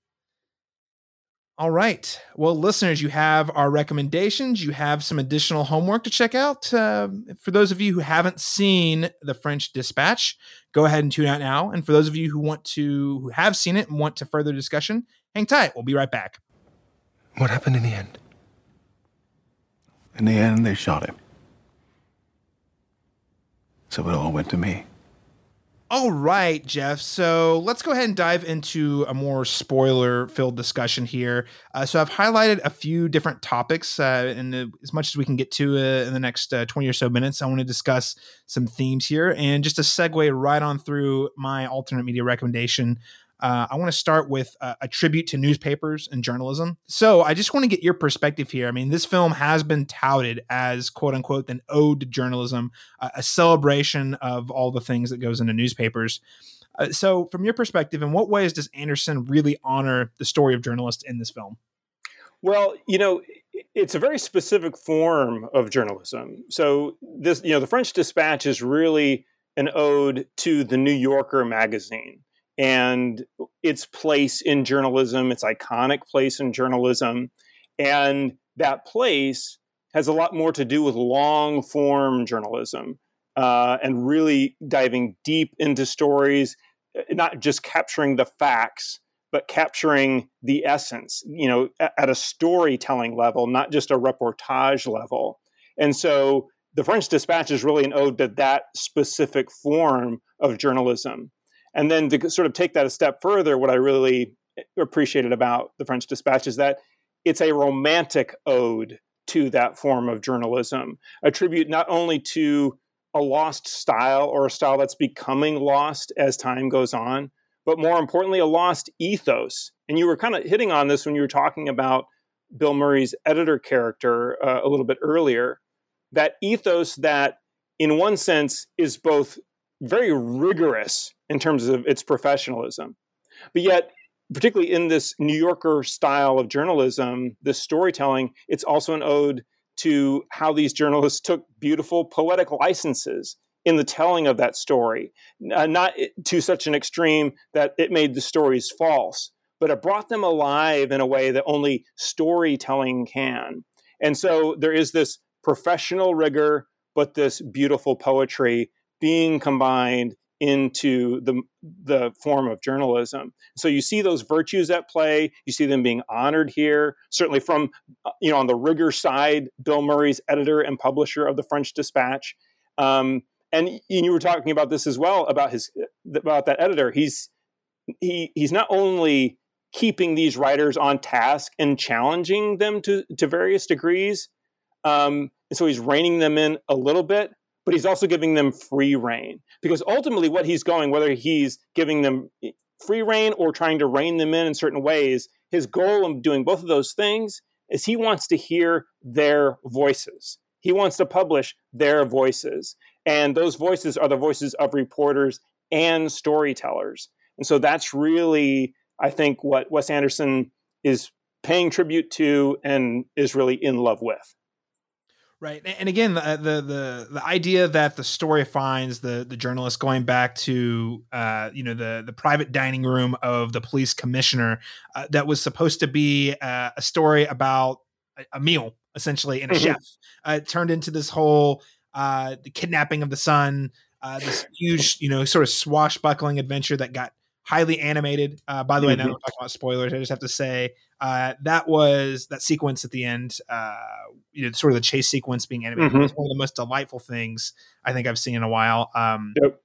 All right. Well, listeners, you have our recommendations. You have some additional homework to check out. Uh, for those of you who haven't seen The French Dispatch, go ahead and tune out now. And for those of you who want to, who have seen it and want to further discussion, hang tight. We'll be right back. What happened in the end? In the end, they shot him. So it all went to me. All right, Jeff. So let's go ahead and dive into a more spoiler filled discussion here. Uh, so I've highlighted a few different topics, uh, and uh, as much as we can get to uh, in the next uh, 20 or so minutes, I want to discuss some themes here. And just to segue right on through my alternate media recommendation, uh, I want to start with uh, a tribute to newspapers and journalism. So I just want to get your perspective here. I mean, this film has been touted as quote unquote an ode to journalism, a celebration of all the things that goes into newspapers. Uh, so, from your perspective, in what ways does Anderson really honor the story of journalists in this film? Well, you know, it's a very specific form of journalism. So this, you know, the French Dispatch is really an ode to the New Yorker magazine and its place in journalism, its iconic place in journalism. And that place has a lot more to do with long form journalism uh, and really diving deep into stories, uh, not just capturing the facts, but capturing the essence, you know, at a storytelling level, not just a reportage level. And so the French Dispatch is really an ode to that specific form of journalism. And then to sort of take that a step further, what I really appreciated about the French Dispatch is that it's a romantic ode to that form of journalism, a tribute not only to a lost style or a style that's becoming lost as time goes on, but more importantly, a lost ethos. And you were kind of hitting on this when you were talking about Bill Murray's editor character uh, a little bit earlier. That ethos that, in one sense, is both very rigorous in terms of its professionalism. But yet, particularly in this New Yorker style of journalism, this storytelling, it's also an ode to how these journalists took beautiful poetic licenses in the telling of that story, uh, not to such an extreme that it made the stories false, but it brought them alive in a way that only storytelling can. And so there is this professional rigor, but this beautiful poetry being combined into the the form of journalism. So you see those virtues at play. You see them being honored here. Certainly from uh, you know on the rigor side, Bill Murray's editor and publisher of the French Dispatch. Um, and you were talking about this as well about his about that editor. He's he he's not only keeping these writers on task and challenging them to to various degrees. Um, so he's reining them in a little bit, but he's also giving them free rein. Because ultimately what he's going whether he's giving them eh, free rein or trying to rein them in in certain ways his goal of doing both of those things is he wants to hear their voices. He wants to publish their voices. And those voices are the voices of reporters and storytellers. And so that's really i think what wes anderson is paying tribute to and is really in love with Right, and again, the, the the the idea that the story finds the the journalist going back to uh, you know the the private dining room of the police commissioner uh, that was supposed to be uh, a story about a, a meal essentially and a mm-hmm. chef uh, turned into this whole uh, the kidnapping of the son, uh, this huge you know sort of swashbuckling adventure that got highly animated. Uh, by the way, now mm-hmm. we're talking about spoilers. I just have to say uh, that was that sequence at the end. You know, sort of the chase sequence being animated mm-hmm. was one of the most delightful things I think I've seen in a while. Um, yep.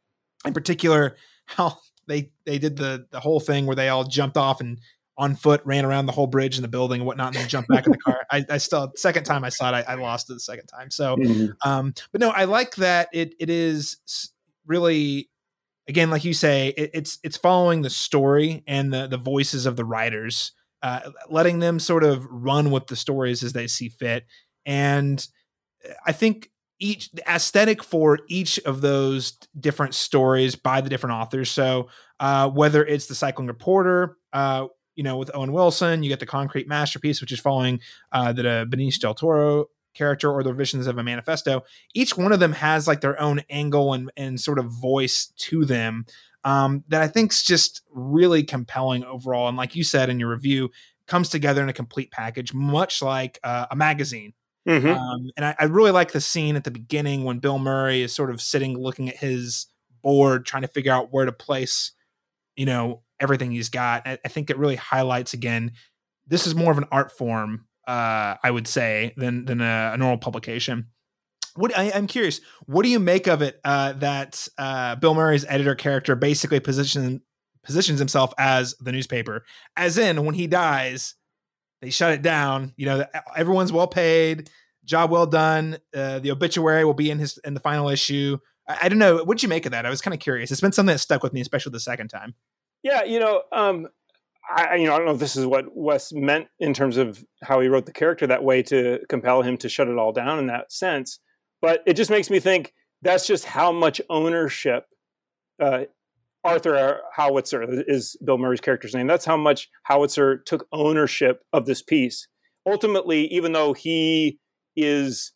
In particular, how they they did the the whole thing where they all jumped off and on foot ran around the whole bridge and the building and whatnot and then jumped back in the car. I, I still second time I saw it, I, I lost it the second time. So, mm-hmm. um, but no, I like that it it is really again, like you say, it, it's it's following the story and the the voices of the writers, uh, letting them sort of run with the stories as they see fit. And uh, I think each the aesthetic for each of those different stories by the different authors. So uh, whether it's the cycling reporter, uh, you know, with Owen Wilson, you get the concrete masterpiece, which is following uh, the uh, Benicio del Toro character or the visions of a manifesto each one of them has like their own angle and, and sort of voice to them um, that i think is just really compelling overall and like you said in your review comes together in a complete package, much like uh, a magazine. Mm-hmm. Um, and I, I really like the scene at the beginning when Bill Murray is sort of sitting looking at his board, trying to figure out where to place, you know, everything he's got. I, I think it really highlights again. This is more of an art form, uh, I would say, than than a, a normal publication. What I, am curious, what do you make of it uh, that uh, Bill Murray's editor character basically position, positions himself as the newspaper? As in, when he dies, they shut it down. You know, everyone's well paid, job well done. Uh, the obituary will be in his in the final issue. I, I don't know. What'd you make of that? I was kind of curious. It's been something that stuck with me, especially the second time. Yeah, you know, um, I you know I don't know if this is what Wes meant in terms of how he wrote the character that way to compel him to shut it all down in that sense. But it just makes me think that's just how much ownership uh, Arthur Howitzer is Bill Murray's character's name. That's how much Howitzer took ownership of this piece. Ultimately, even though he is,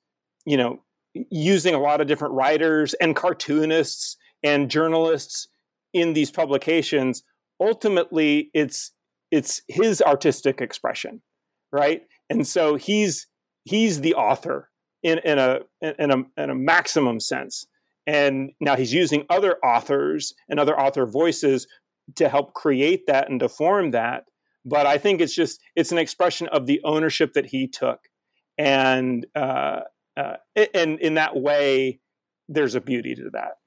you know, using a lot of different writers and cartoonists and journalists in these publications, ultimately it's it's his artistic expression, right? And so he's he's the author in, in a in a in a maximum sense. And now he's using other authors and other author voices to help create that and to form that. But I think it's just it's an expression of the ownership that he took, and uh, uh, and in that way, there's a beauty to that.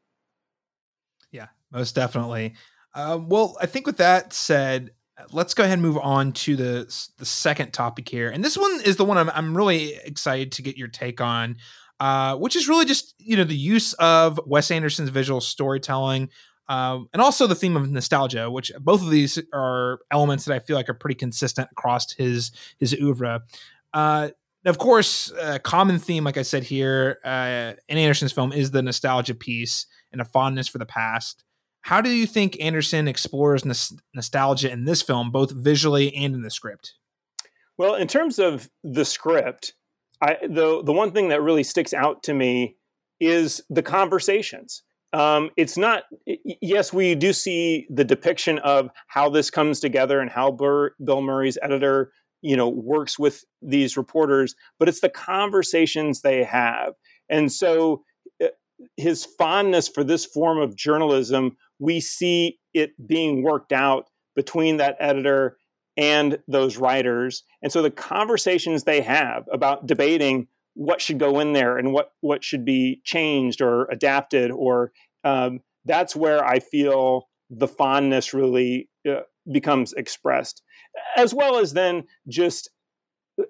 Yeah, most definitely. Uh, well, I think with that said, let's go ahead and move on to the the second topic here, and this one is the one I'm I'm really excited to get your take on, uh, which is really just you know the use of Wes Anderson's visual storytelling. Um, and also the theme of nostalgia, which both of these are elements that I feel like are pretty consistent across his his oeuvre. Uh, of course, a common theme, like I said here, uh, in Anderson's film is the nostalgia piece and a fondness for the past. How do you think Anderson explores nos- nostalgia in this film, both visually and in the script? Well, in terms of the script, I, the the one thing that really sticks out to me is the conversations. Um, it's not. Yes, we do see the depiction of how this comes together and how Burr, Bill Murray's editor, you know, works with these reporters, but it's the conversations they have, and so uh, his fondness for this form of journalism we see it being worked out between that editor and those writers. And so the conversations they have about debating what should go in there and what what should be changed or adapted or um, that's where I feel the fondness really uh, becomes expressed, as well as then just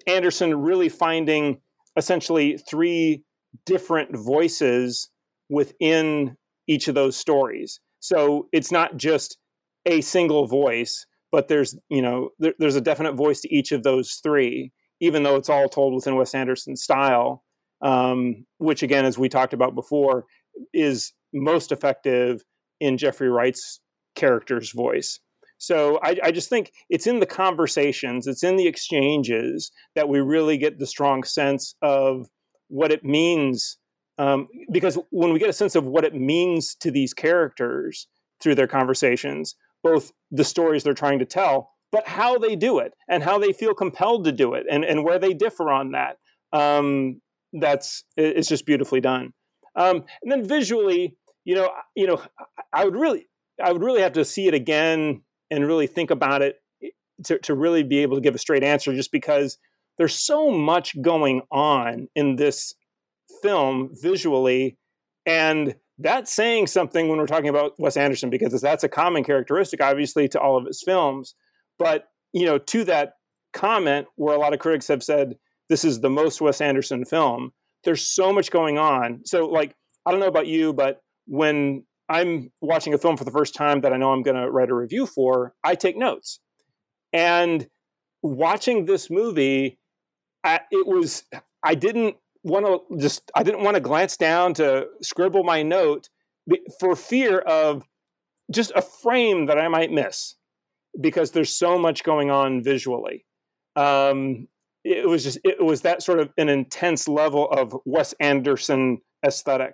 Anderson really finding essentially three different voices within each of those stories. So it's not just a single voice, but there's you know there, there's a definite voice to each of those three, even though it's all told within Wes Anderson's style, um, which again, as we talked about before, is most effective in Jeffrey Wright's character's voice. So I, I, just think it's in the conversations, it's in the exchanges that we really get the strong sense of what it means um, because when we get a sense of what it means to these characters through their conversations, both the stories they're trying to tell, but how they do it and how they feel compelled to do it and, and where they differ on that. Um, that's it's just beautifully done. Um, and then visually, you know, you know, I would really, I would really have to see it again and really think about it to, to really be able to give a straight answer, just because there's so much going on in this film visually, and that's saying something when we're talking about Wes Anderson because that's a common characteristic, obviously, to all of his films. But you know, to that comment, where a lot of critics have said this is the most Wes Anderson film, there's so much going on. So, like, I don't know about you, but when I'm watching a film for the first time that I know I'm going to write a review for, I take notes. And watching this movie, I, it was I didn't want to just I didn't want to glance down to scribble my note for fear of just a frame that I might miss because there's so much going on visually. Um, it was just it was that sort of an intense level of Wes Anderson aesthetic,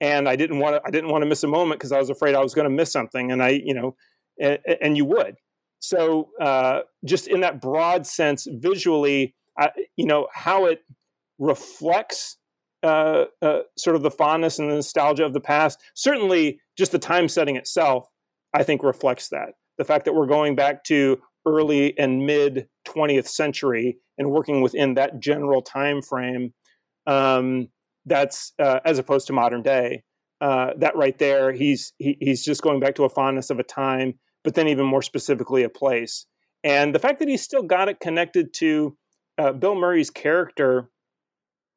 and I didn't want to I didn't want to miss a moment because I was afraid I was going to miss something, and I you know and, and you would. so uh, just in that broad sense, visually, uh, you know how it reflects uh, uh, sort of the fondness and the nostalgia of the past. Certainly, just the time setting itself, I think, reflects that. The fact that we're going back to early and mid 20th century and working within that general time frame, um, that's uh, as opposed to modern day. Uh, that right there, he's he, he's just going back to a fondness of a time, but then even more specifically, a place. And the fact that he's still got it connected to uh, Bill Murray's character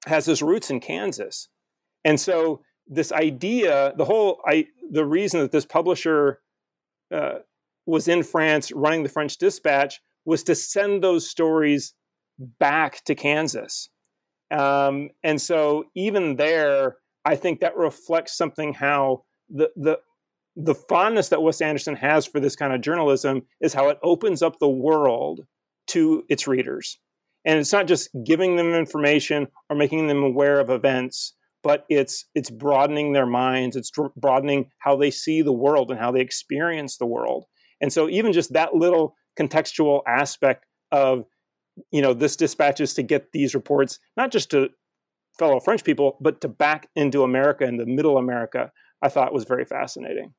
has his roots in Kansas. And so this idea, the whole I the reason that this publisher uh, was in France running the French Dispatch was to send those stories back to Kansas. Um, and so even there, I think that reflects something how the the the fondness that Wes Anderson has for this kind of journalism is how it opens up the world to its readers. And it's not just giving them information or making them aware of events, but it's it's broadening their minds, it's broadening how they see the world and how they experience the world. And so even just that little contextual aspect of you know this dispatches to get these reports not just to fellow French people, but to back into America and the middle America, I thought was very fascinating.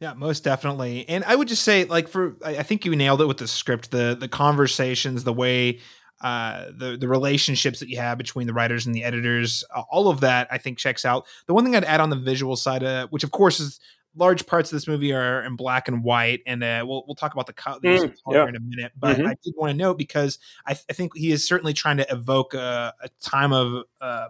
Yeah, most definitely. And I would just say, like, for I think you nailed it with the script, the the conversations, the way uh, the the relationships that you have between the writers and the editors, uh, all of that I think checks out. The one thing I'd add on the visual side, uh, which of course is large parts of this movie are in black and white, and uh, we'll we'll talk about the color mm, yeah. in a minute. But mm-hmm. I did want to note because I, th- I, think he is certainly trying to evoke a, a time of um,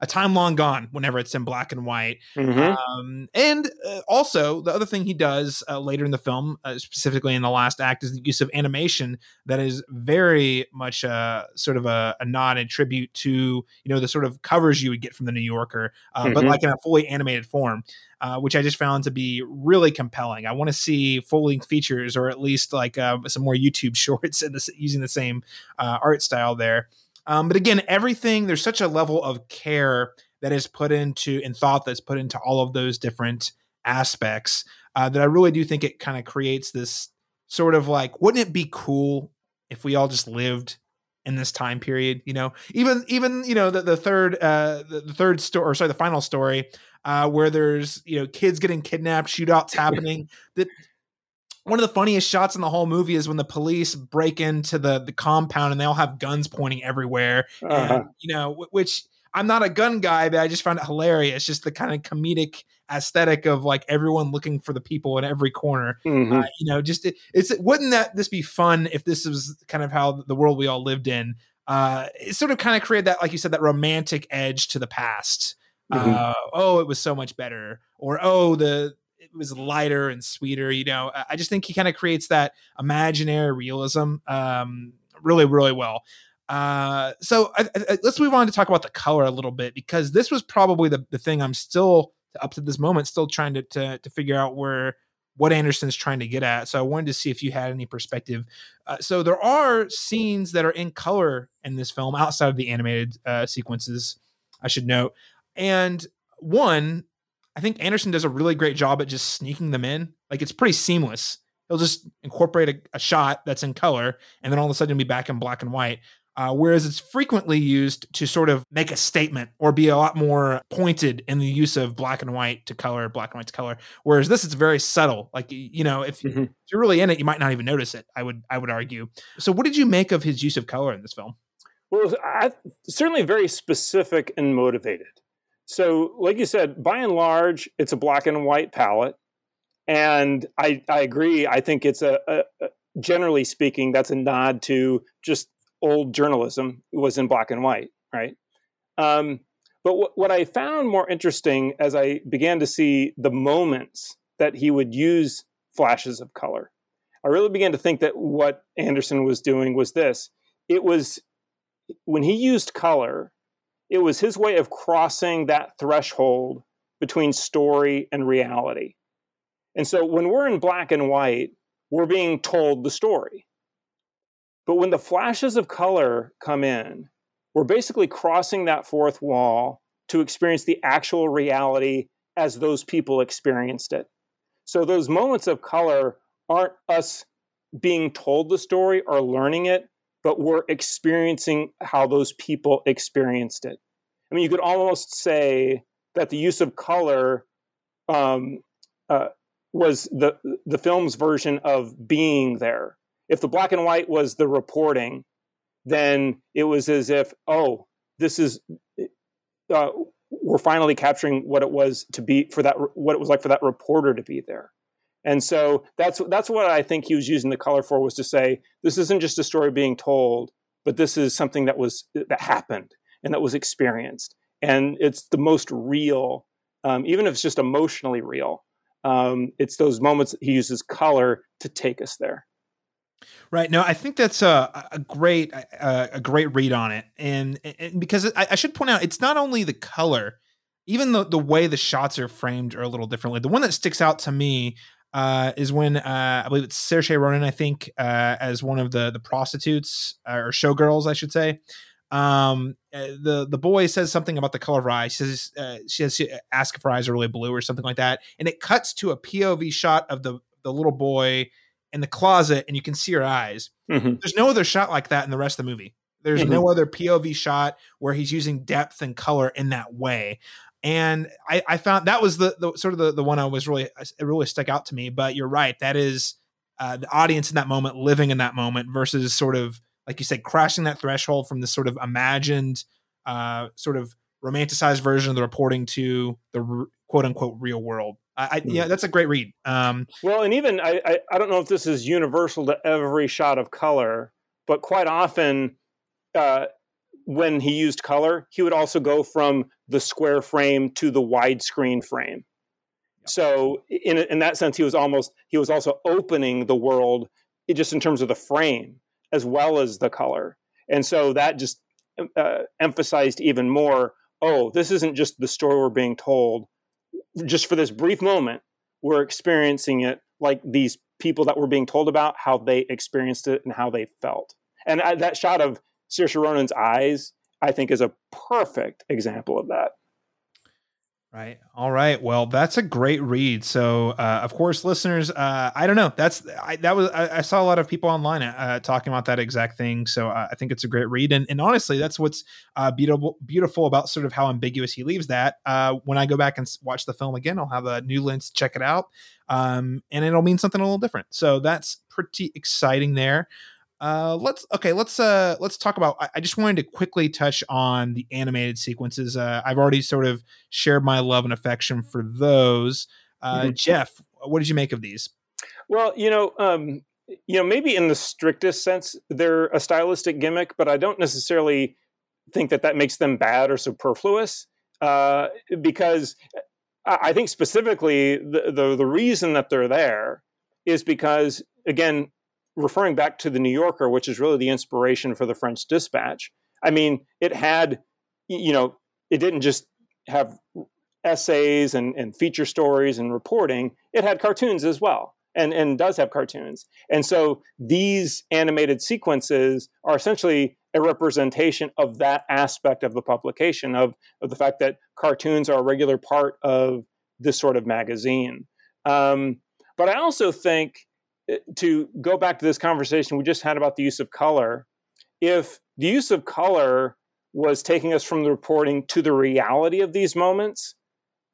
a time long gone whenever it's in black and white. Mm-hmm. Um, and uh, also, the other thing he does uh, later in the film, uh, specifically in the last act, is the use of animation that is very much a sort of a, a nod and tribute to you know the sort of covers you would get from the New Yorker, uh, mm-hmm. but like in a fully animated form. Uh, which I just found to be really compelling. I want to see full length features or at least like uh, some more YouTube shorts this, using the same art style there. Um, but again, everything there's such a level of care that is put into and thought that's put into all of those different aspects uh, that I really do think it kind of creates this sort of like, wouldn't it be cool if we all just lived in this time period? You know, even even you know the, the third uh, the, the third story or sorry the final story uh, where there's you know kids getting kidnapped, shootouts happening. that one of the funniest shots in the whole movie is when the police break into the the compound and they all have guns pointing everywhere. Uh-huh. And, you know, which I'm not a gun guy, but I just found it hilarious. Just the kind of comedic aesthetic of like everyone looking for the people in every corner. Mm-hmm. Uh, you know, just it, it's wouldn't that this be fun if this was kind of how the world we all lived in? Uh, it sort of kind of created that, like you said, that romantic edge to the past. Mm-hmm. Uh, oh, it was so much better, or oh, the it was lighter and sweeter. You know, I just think he kind of creates that imaginary realism um, really, really well. Uh, so I, I, let's move on to talk about the color a little bit because this was probably the, the thing I'm still up to this moment still trying to, to to figure out where what Anderson's trying to get at. So I wanted to see if you had any perspective. Uh, so there are scenes that are in color in this film outside of the animated uh, sequences. I should note, and one I think Anderson does a really great job at just sneaking them in. Like it's pretty seamless. He'll just incorporate a, a shot that's in color, and then all of a sudden be back in black and white. Uh, whereas it's frequently used to sort of make a statement or be a lot more pointed in the use of black and white to color, black and white to color. Whereas this is very subtle. Like you know, if, mm-hmm. if you're really in it, you might not even notice it. I would I would argue. So, what did you make of his use of color in this film? Well, I, certainly very specific and motivated. So, like you said, by and large, it's a black and white palette. And I, I agree. I think it's a, a, a generally speaking, that's a nod to just old journalism it was in black and white, right? Um, but what I found more interesting as I began to see the moments that he would use flashes of color, I really began to think that what Anderson was doing was this. It was when he used color, it was his way of crossing that threshold between story and reality. And so when we're in black and white, we're being told the story. But when the flashes of color come in, we're basically crossing that fourth wall to experience the actual reality as those people experienced it. So those moments of color aren't us being told the story or learning it, but we're experiencing how those people experienced it. I mean, you could almost say that the use of color um, uh, was the the film's version of being there. If the black and white was the reporting, then it was as if, oh, this is uh, we're finally capturing what it was to be for that what it was like for that reporter to be there. And so that's that's what I think he was using the color for was to say this isn't just a story being told, but this is something that was that happened and that was experienced, and it's the most real, um, even if it's just emotionally real. Um, it's those moments he uses color to take us there. Right. No, I think that's a, a great a, a great read on it, and, and because I, I, should point out, it's not only the color, even the the way the shots are framed are a little differently. The one that sticks out to me uh, is when uh, I believe it's Saoirse Ronan, I think, uh, as one of the the prostitutes uh, or showgirls, I should say. Um, uh, the the boy says something about the color of her eyes. She says uh, she has she ask if her eyes are really blue or something like that, and it cuts to a POV shot of the the little boy in the closet and you can see her eyes. Mm-hmm. There's no other shot like that in the rest of the movie. There's mm-hmm. no other POV shot where he's using depth and color in that way. And I, I found that was the, the sort of the, the one I was really, it really stuck out to me. But you're right. That is uh, the audience in that moment, living in that moment versus sort of, like you said, crashing that threshold from this sort of imagined, uh, sort of romanticized version of the reporting to the quote unquote real world. I, I, yeah, hmm. that's a great read. Um, well, and even I, I, I, don't know if this is universal to every shot of color, but quite often, uh, when he used color, he would also go from the square frame to the widescreen frame. So, in in that sense, he was almost he was also opening the world just in terms of the frame as well as the color, and so that just uh, emphasized even more. Oh, this isn't just the story we're being told just for this brief moment, we're experiencing it like these people that we're being told about how they experienced it and how they felt. And I, that shot of Saoirse Ronan's eyes, I think, is a perfect example of that. Right. All right. Well, that's a great read. So, uh, of course, listeners, uh, I don't know. That's I, that was I, I, saw a lot of people online uh, talking about that exact thing. So, uh, I think it's a great read. And, and honestly, that's what's uh, beautiful beautiful about sort of how ambiguous he leaves that. Uh, when I go back and watch the film again, I'll have a new lens check it out, um, and it'll mean something a little different. So that's pretty exciting there uh let's okay let's uh let's talk about I, I, just wanted to quickly touch on the animated sequences uh i've already sort of shared my love and affection for those uh mm-hmm. jeff what did you make of these well you know um you know maybe in the strictest sense they're a stylistic gimmick but i don't necessarily think that that makes them bad or superfluous uh because i think specifically the the, the reason that they're there is because again referring back to the New Yorker, which is really the inspiration for the French Dispatch. I mean, it had, you know, it didn't just have essays and, and feature stories and reporting, it had cartoons as well. And, and does have cartoons. And so these animated sequences are essentially a representation of that aspect of the publication, of, of the fact that cartoons are a regular part of this sort of magazine. Um, but I also think Uh, to go back to this conversation we just had about the use of color, if the use of color was taking us from the reporting to the reality of these moments,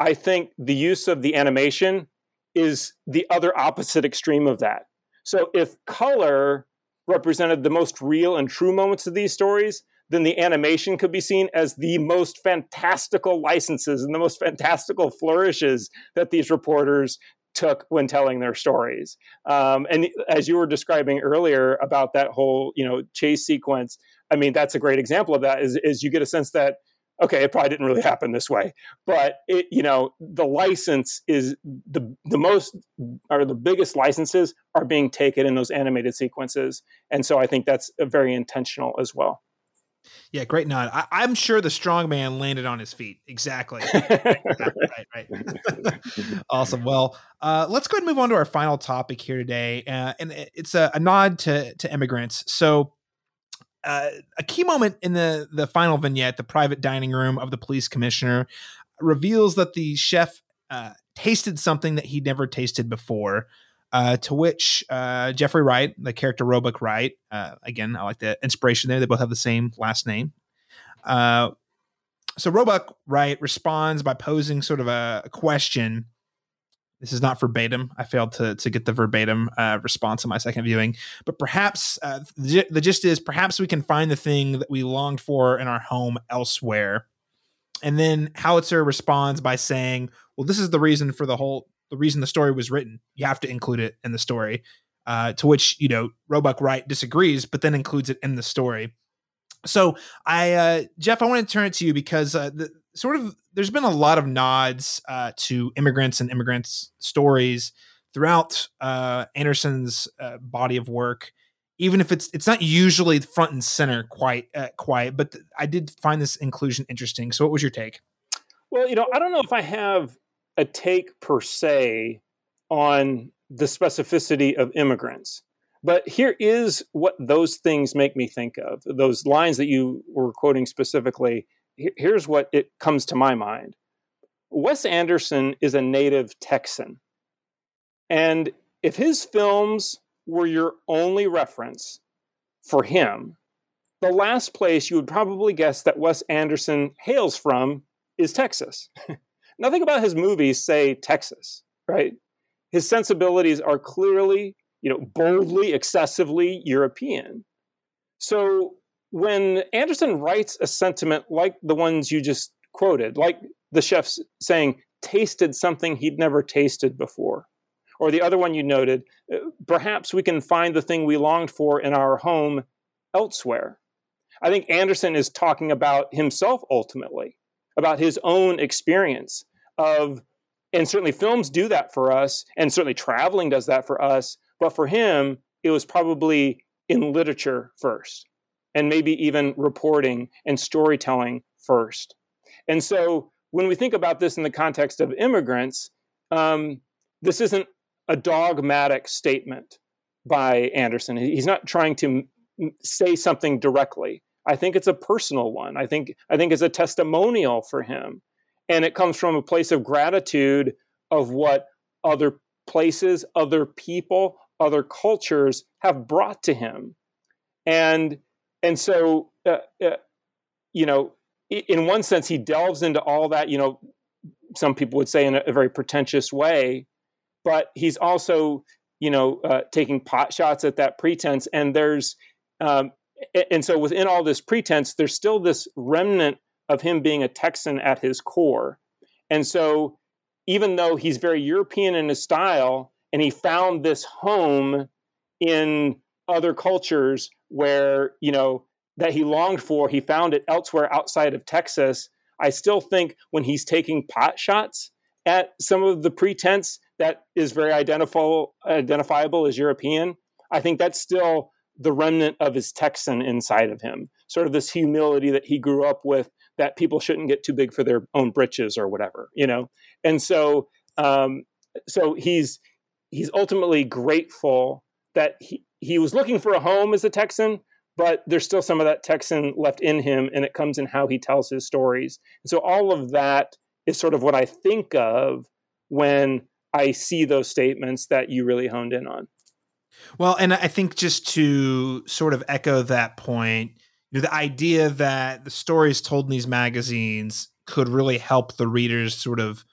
I think the use of the animation is the other opposite extreme of that. So if color represented the most real and true moments of these stories, then the animation could be seen as the most fantastical licenses and the most fantastical flourishes that these reporters took when telling their stories. Um, and as you were describing earlier about that whole, you know, chase sequence, I mean, that's a great example of that. Is, is you get a sense that okay, it probably didn't really happen this way, but it, you know, the license is the the most or the biggest licenses are being taken in those animated sequences, and so I think that's very intentional as well. Yeah, great nod. I, am sure the strong man landed on his feet. Exactly. right, right. awesome. Well, uh, let's go ahead and move on to our final topic here today, uh, and it's a, a, nod to to immigrants. So, uh, a key moment in the the final vignette, the private dining room of the police commissioner, reveals that the chef uh, tasted something that he'd never tasted before. Uh, to which uh, Jeffrey Wright, the character Roebuck Wright, uh, again, I like the inspiration there. They both have the same last name. Uh, so Roebuck Wright responds by posing sort of a, a, question. This is not verbatim. I failed to to get the verbatim uh, response in my second viewing, but perhaps uh, the, the gist is perhaps we can find the thing that we longed for in our home elsewhere. And then Howitzer responds by saying, "Well, this is the reason for the whole the reason the story was written. You have to include it in the story." Uh, to which you know Roebuck Wright disagrees, but then includes it in the story. So I, uh, Jeff, I want to turn it to you because uh, the, sort of there's been a lot of nods uh, to immigrants and immigrants stories throughout uh, Anderson's uh, body of work. Even if it's it's not usually front and center quite uh, quite, but th- I did find this inclusion interesting. So, what was your take? Well, you know, I don't know if I have a take per se on the specificity of immigrants. But here is what those things make me think of. Those lines that you were quoting specifically, here's what it comes to my mind. Wes Anderson is a native Texan. And if his films were your only reference for him, the last place you would probably guess that Wes Anderson hails from is Texas. Nothing about his movies say Texas, right? His sensibilities are clearly you know, boldly, excessively European. So when Anderson writes a sentiment like the ones you just quoted, like the chef's saying, tasted something he'd never tasted before, or the other one you noted, uh, perhaps we can find the thing we longed for in our home elsewhere. I think Anderson is talking about himself ultimately, about his own experience of, and certainly films do that for us, and certainly traveling does that for us, but for him, it was probably in literature first, and maybe even reporting and storytelling first. And so when we think about this in the context of immigrants, um, this isn't a dogmatic statement by Anderson. He's not trying to say something directly. I think it's a personal one. I think I think it's a testimonial for him, and it comes from a place of gratitude of what other places, other people, other cultures have brought to him. And and so uh, uh, you know in one sense he delves into all that you know some people would say in a, a very pretentious way but he's also you know uh, taking pot shots at that pretense. And there's um, and so within all this pretense there's still this remnant of him being a texan at his core. And so even though he's very european in his style and he found this home in other cultures where you know that he longed for he found it elsewhere outside of texas i still think when he's taking pot shots at some of the pretense that is very identifiable identifiable as european i think that's still the remnant of his texan inside of him. Sort of this humility that he grew up with that people shouldn't get too big for their own britches or whatever you know and so um so he's he's ultimately grateful that he, he was looking for a home as a Texan, but there's still some of that Texan left in him, and it comes in how he tells his stories. And so all of that is sort of what I think of when I see those statements that you really honed in on. Well, and I think just to sort of echo that point, you know, the idea that the stories told in these magazines could really help the readers sort of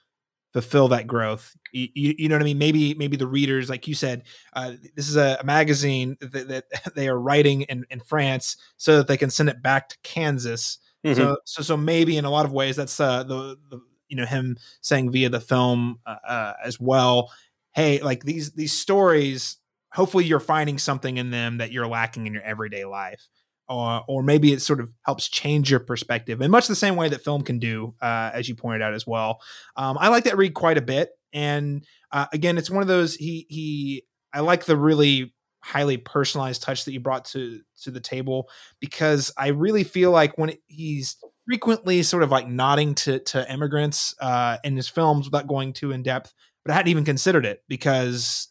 fulfill that growth. You, you, know what I mean? Maybe maybe the readers, like you said, uh, this is a, a magazine that, that, they are writing in, in France so that they can send it back to Kansas. Mm-hmm. So so so maybe in a lot of ways that's uh, the, the you know him saying via the film uh, uh, as well. Hey, like these these stories. Hopefully, you're finding something in them that you're lacking in your everyday life uh, or maybe it sort of helps change your perspective in much the same way that film can do, uh, as you pointed out as well. Um, I like that read quite a bit, and uh, again, it's one of those he he. I like the really highly personalized touch that you brought to to the table because I really feel like when it, he's frequently sort of like nodding to to immigrants uh, in his films without going too in depth, but I hadn't even considered it because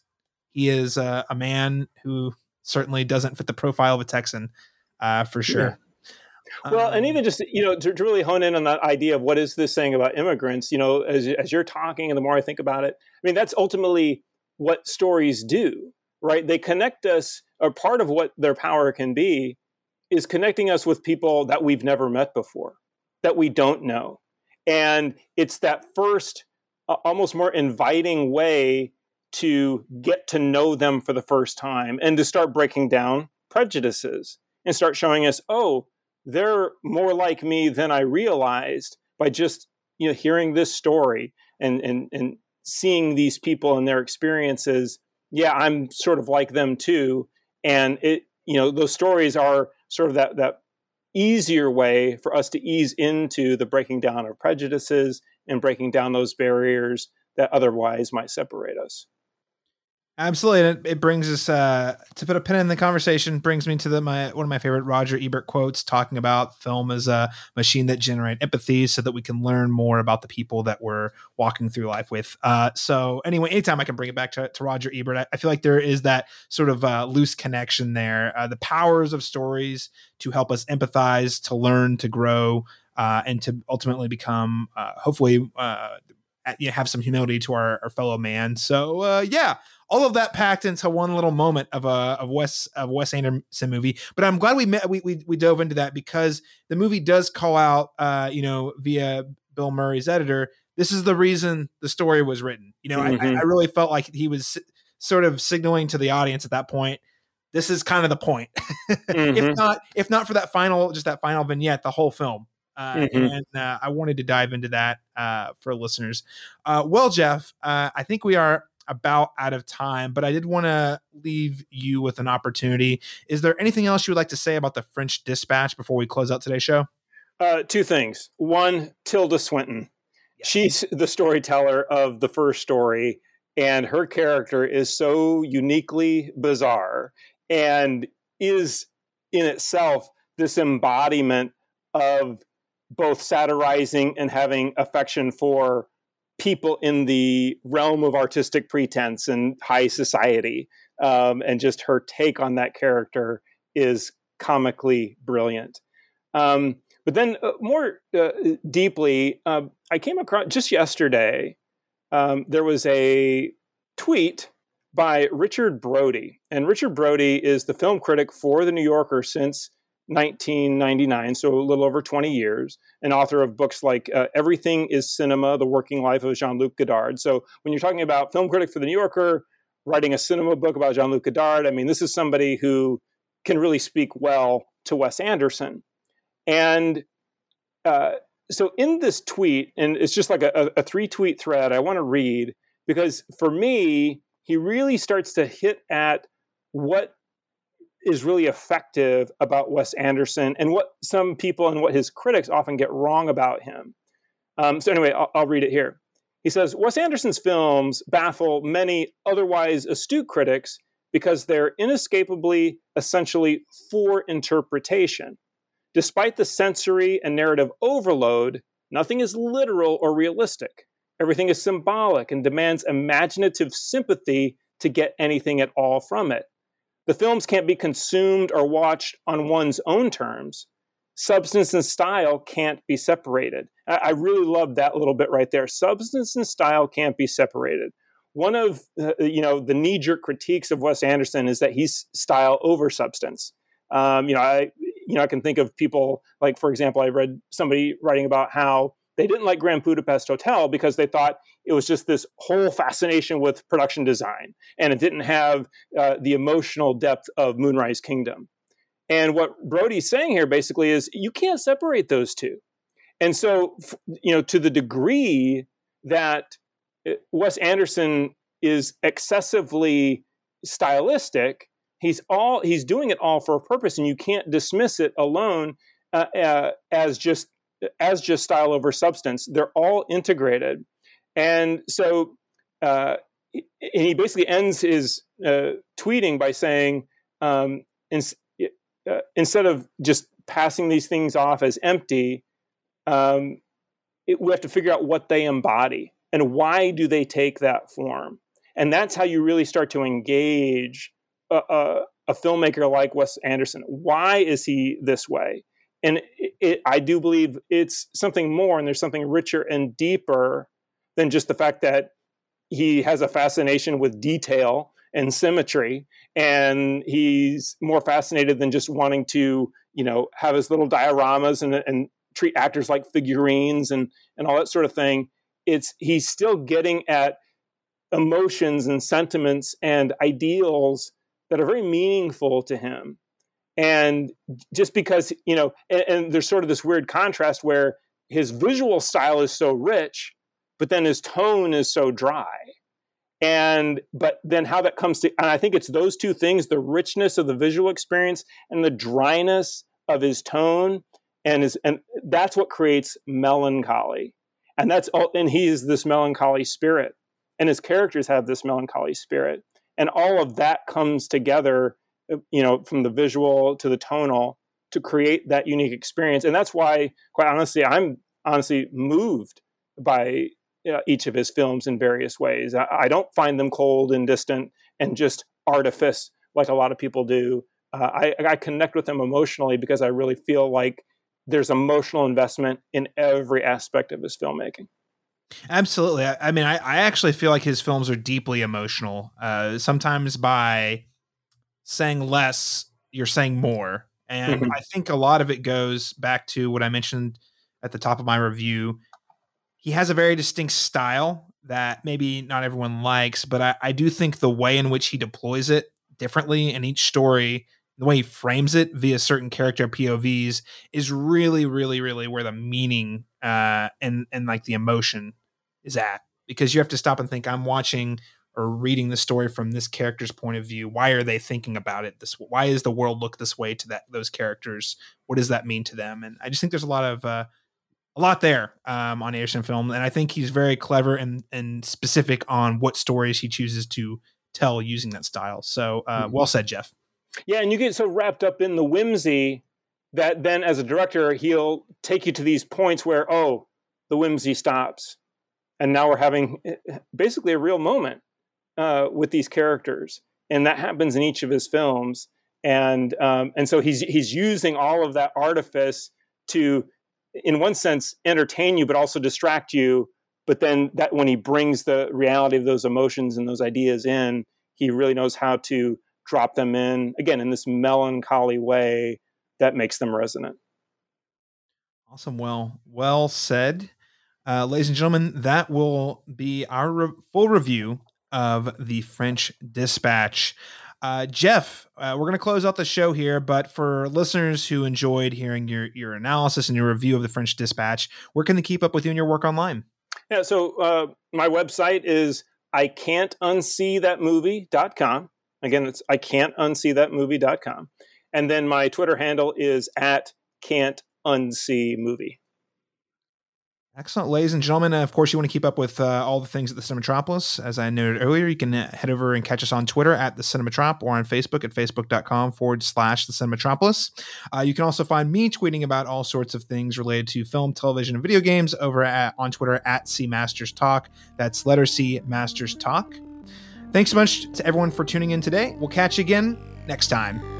he is a man who certainly doesn't fit the profile of a Texan uh, for sure. Yeah. Well, um, and even just you know to, to, really hone in on that idea of what is this saying about immigrants, you know, as as you're talking, and the more I think about it, I mean that's ultimately what stories do, right? They connect us, or part of what their power can be is connecting us with people that we've never met before, that we don't know. And it's that first, uh, almost more inviting way to get to know them for the first time and to start breaking down prejudices and start showing us, oh, they're more like me than I realized by just you know hearing this story and and and seeing these people and their experiences. Yeah, I'm sort of like them too, and it you know those stories are sort of that that easier way for us to ease into the breaking down of prejudices and breaking down those barriers that otherwise might separate us. Absolutely, and it, it brings us uh, to put a pin in the conversation. Brings me to the my one of my favorite Roger Ebert quotes, talking about film as a machine that generates empathy, so that we can learn more about the people that we're walking through life with. Uh, so anyway, anytime I can bring it back to, to Roger Ebert, I, I, feel like there is that sort of uh, loose connection there. Uh, the powers of stories to help us empathize, to learn, to grow, uh, and to ultimately become, uh, hopefully, you know, have some humility to our, our fellow man. So yeah all of that packed into one little moment of a of Wes of Wes Anderson movie. But I'm glad we met we we, we dove into that because the movie does call out uh, you know, via Bill Murray's editor, this is the reason the story was written. You know, mm-hmm. I, I really felt like he was sort of signaling to the audience at that point this is kind of the point. mm-hmm. if not, if not for that final, just that final vignette, the whole film. Uh, mm-hmm. And uh, I wanted to dive into that uh, for listeners. Uh, well, Jeff, uh, I think we are about out of time, but I did want to leave you with an opportunity. Is there anything else you would like to say about the French Dispatch before we close out today's show? Uh, two things. One, Tilda Swinton. Yes. She's the storyteller of the first story, and her character is so uniquely bizarre and is in itself this embodiment of both satirizing and having affection for people in the realm of artistic pretense and high society. Um, and just her take on that character is comically brilliant. Um, but then, uh, more uh, deeply, uh, I came across just yesterday, um, there was a tweet by Richard Brody. And Richard Brody is the film critic for The New Yorker since 1999, so a little over 20 years, an author of books like uh, Everything is Cinema, The Working Life of Jean Luc Godard. So when you're talking about film critic for The New Yorker, writing a cinema book about Jean Luc Godard, I mean, this is somebody who can really speak well to Wes Anderson. And uh, so in this tweet, and it's just like a, a three tweet thread, I want to read because for me, he really starts to hit at what is really effective about Wes Anderson and what some people and what his critics often get wrong about him. Um, so, anyway, I'll, I'll read it here. He says Wes Anderson's films baffle many otherwise astute critics because they're inescapably essentially for interpretation. Despite the sensory and narrative overload, nothing is literal or realistic. Everything is symbolic and demands imaginative sympathy to get anything at all from it. The films can't be consumed or watched on one's own terms. Substance and style can't be separated. I, really love that little bit right there. Substance and style can't be separated. One of uh, you know the knee-jerk critiques of Wes Anderson is that he's style over substance. Um, you know, I you know I can think of people like, for example, I read somebody writing about how they didn't like Grand Budapest Hotel because they thought it was just this whole fascination with production design, and it didn't have uh, the emotional depth of Moonrise Kingdom. And what Brody's saying here basically is you can't separate those two. And so, you know, to the degree that uh, Wes Anderson is excessively stylistic, he's all he's doing it all for a purpose, and you can't dismiss it alone uh, uh, as just as just style over substance. They're all integrated. And so uh, and he basically ends his uh, tweeting by saying, um, in, uh, instead of just passing these things off as empty, um, it, we have to figure out what they embody and why do they take that form. And that's how you really start to engage a, a, a filmmaker like Wes Anderson. Why is he this way? And it, it, I do believe it's something more, and there's something richer and deeper than just the fact that he has a fascination with detail and symmetry. And he's more fascinated than just wanting to you know have his little dioramas and, and treat actors like figurines and and all that sort of thing. It's he's still getting at emotions and sentiments and ideals that are very meaningful to him and just because you know and, and there's sort of this weird contrast where his visual style is so rich but then his tone is so dry. And but then how that comes to and i think it's those two things the richness of the visual experience and the dryness of his tone and his and that's what creates melancholy. And that's all and he's this melancholy spirit. And his characters have this melancholy spirit. And all of that comes together you know from the visual to the tonal to create that unique experience and that's why quite honestly i'm honestly moved by uh, each of his films in various ways. I, I, don't find them cold and distant and just artifice like a lot of people do. Uh, I, I connect with them emotionally because I really feel like there's emotional investment in every aspect of his filmmaking. Absolutely. I, I mean, I, I, actually feel like his films are deeply emotional. Uh, sometimes by saying less, you're saying more. And mm-hmm. I think a lot of it goes back to what I mentioned at the top of my review he has a very distinct style that maybe not everyone likes, but I, I do think the way in which he deploys it differently in each story, the way he frames it via certain character POVs is really, really, really where the meaning uh, and and like the emotion is at. Because you have to stop and think, I'm watching or reading the story from this character's point of view. Why are they thinking about it this? Why is the world look this way to that those characters? What does that mean to them? And I just think there's a lot of uh, a lot there um, on Anderson film, and I think he's very clever and and specific on what stories he chooses to tell using that style. So, uh, mm-hmm. well said, Jeff. Yeah, and you get so wrapped up in the whimsy that then, as a director, he'll take you to these points where, oh, the whimsy stops, and now we're having eh, basically a real moment uh, with these characters, and that happens in each of his films. And um, and so he's he's using all of that artifice to in one sense entertain you but also distract you. But then that when he brings the reality of those emotions and those ideas in he really knows how to drop them in again in this melancholy way that makes them resonant. Awesome. Well well said. Uh, ladies and gentlemen that will be our re- full review of the french dispatch uh, Jeff, uh, we're going to close out the show here, but for listeners who enjoyed hearing your your analysis and your review of the French Dispatch, where can they keep up with you and your work online? Yeah, so uh, my website is I can't unsee that movie.com. Again, it's I can't unsee that movie.com. And then my Twitter handle is at can't unsee movie. Excellent, ladies and gentlemen. of course, you want to keep up with uh, all the things at the Cinematropolis. As I noted earlier, you can uh, head over and catch us on Twitter at the Cinematrop or on Facebook at facebook.com forward slash the Cinematropolis. Uh, you can also find me tweeting about all sorts of things related to film, television, and video games over at, on Twitter at C Masters Talk. That's letter C Masters Talk. Thanks so much to everyone for tuning in today. We'll catch you again next time.